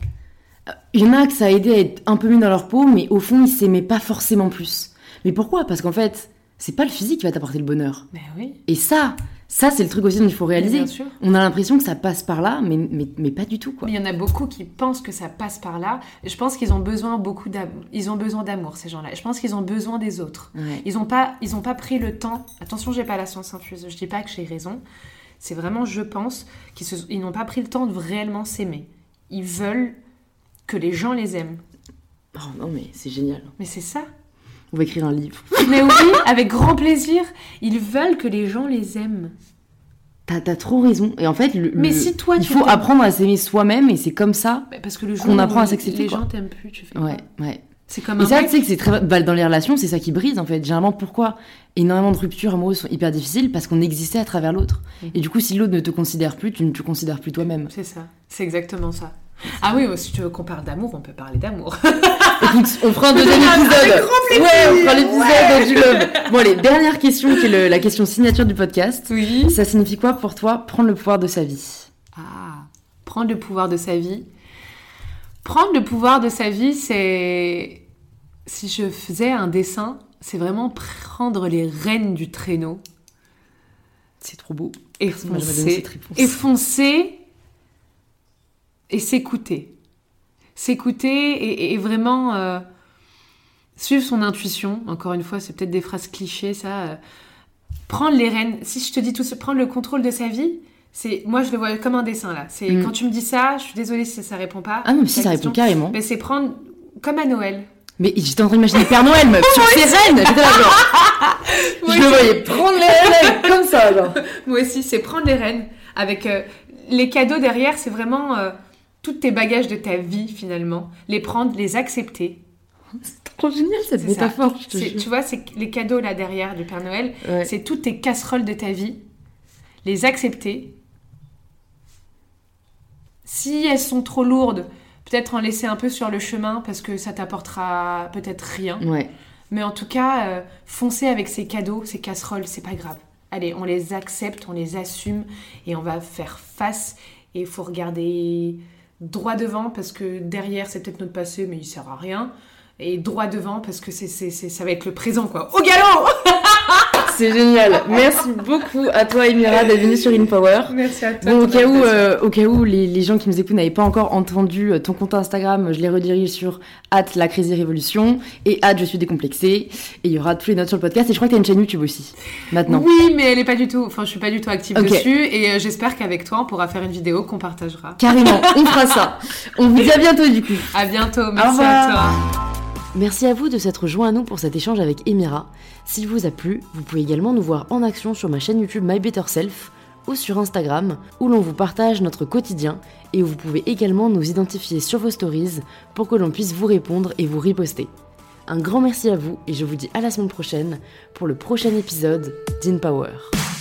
Il y en a que ça a aidé à être un peu mieux dans leur peau, mais au fond, ils s'aimaient pas forcément plus. Mais pourquoi? Parce qu'en fait, c'est pas le physique qui va t'apporter le bonheur. Mais oui. Et ça, ça c'est le truc aussi dont il faut réaliser. Bien sûr. On a l'impression que ça passe par là, mais, mais, mais pas du tout, quoi. Il y en a beaucoup qui pensent que ça passe par là. Je pense qu'ils ont besoin beaucoup d'amour. Ils ont besoin d'amour, ces gens-là. Je pense qu'ils ont besoin des autres. Ouais. Ils n'ont pas, ils ont pas pris le temps. Attention, j'ai pas la science infuse. Je dis pas que j'ai raison. C'est vraiment, je pense, qu'ils n'ont pas pris le temps de réellement s'aimer. Ils veulent que les gens les aiment. Oh non, mais c'est génial. Mais c'est ça. On va écrire un livre. *laughs* Mais oui, avec grand plaisir. Ils veulent que les gens les aiment. T'as t'as trop raison. Et en fait, le- Mais le- si toi, il tu faut apprendre à s'aimer soi-même, et c'est comme ça. Bah, Parce que le Qu'on apprend à les- s'accepter, Les quoi. gens t'aiment plus, tu fais. Ouais, quoi ouais. C'est comme Et un ça, tu sais que c'est très. bah, dans les relations, c'est ça qui brise en fait. Généralement, pourquoi énormément de ruptures amoureuses sont hyper difficiles? Parce qu'on existait à travers l'autre. Mhm. Et du coup, si l'autre ne te considère plus, tu ne te considères plus toi-même. C'est ça. C'est exactement ça. Ah oui, si tu veux qu'on parle d'amour, on peut parler d'amour. *laughs* Écoute, on fera un deuxième Avec épisode. Ouais, on fera l'épisode du love. Bon, allez, dernière question qui est le- la question signature du podcast. Oui. Ça signifie quoi pour toi prendre le pouvoir de sa vie? Ah, prendre le pouvoir de sa vie. Prendre le pouvoir de sa vie, c'est. Si je faisais un dessin, c'est vraiment prendre les rênes du traîneau C'est trop beau. et foncer. Et foncer et s'écouter. S'écouter et, et vraiment euh, suivre son intuition. Encore une fois, c'est peut-être des phrases clichés, ça. euh, prendre les rênes. Si je te dis tout ça, prendre le contrôle de sa vie, c'est moi je le vois comme un dessin là. C'est Mm. quand tu me dis ça, je suis désolée si ça répond pas. Ah non, mais si ça répond carrément. Mais c'est prendre comme à Noël. Mais j'étais en train d'imaginer Père Noël, meuf, sur *laughs* ses rênes. J'étais là, genre. *laughs* Moi je le voyais prendre les rênes comme ça, genre. *laughs* Moi aussi, c'est prendre les rênes avec euh, les cadeaux derrière. C'est vraiment tous tes bagages de ta vie finalement, les prendre, les accepter. C'est trop génial cette C'est métaphore, je te. Tu vois, c'est les cadeaux là derrière du Père Noël, Ouais. c'est toutes tes casseroles de ta vie, les accepter. Si elles sont trop lourdes, peut-être en laisser un peu sur le chemin parce que ça t'apportera peut-être rien. Ouais. Mais en tout cas, euh, foncer avec ces cadeaux, ces casseroles, c'est pas grave. Allez, on les accepte, on les assume et on va faire face. Et il faut regarder droit devant parce que derrière, c'est peut-être notre passé, mais il sert à rien. Et droit devant parce que c'est, c'est, ça va être le présent, quoi. Au galop *laughs* C'est génial. Merci beaucoup à toi, Emira, d'être venue sur InPower. Merci à toi. Bon, au cas où, euh, au cas où les, les gens qui nous écoutent n'avaient pas encore entendu euh, ton compte Instagram, je les redirige sur la Crazy Révolution et je suis décomplexée. Et il y aura tous les notes sur le podcast. Et je crois que tu as une chaîne YouTube aussi, maintenant. Oui, mais elle est pas du tout. Enfin, je suis pas du tout active dessus. Et euh, j'espère qu'avec toi, on pourra faire une vidéo qu'on partagera. Carrément, on fera ça. On vous dit à bientôt du coup. À bientôt. Merci à toi. Merci à vous de s'être joint à nous pour cet échange avec Emira. S'il vous a plu, vous pouvez également nous voir en action sur ma chaîne YouTube My Better Self ou sur Instagram où l'on vous partage notre quotidien et où vous pouvez également nous identifier sur vos stories pour que l'on puisse vous répondre et vous riposter. Un grand merci à vous et je vous dis à la semaine prochaine pour le prochain épisode d'InPower. Power.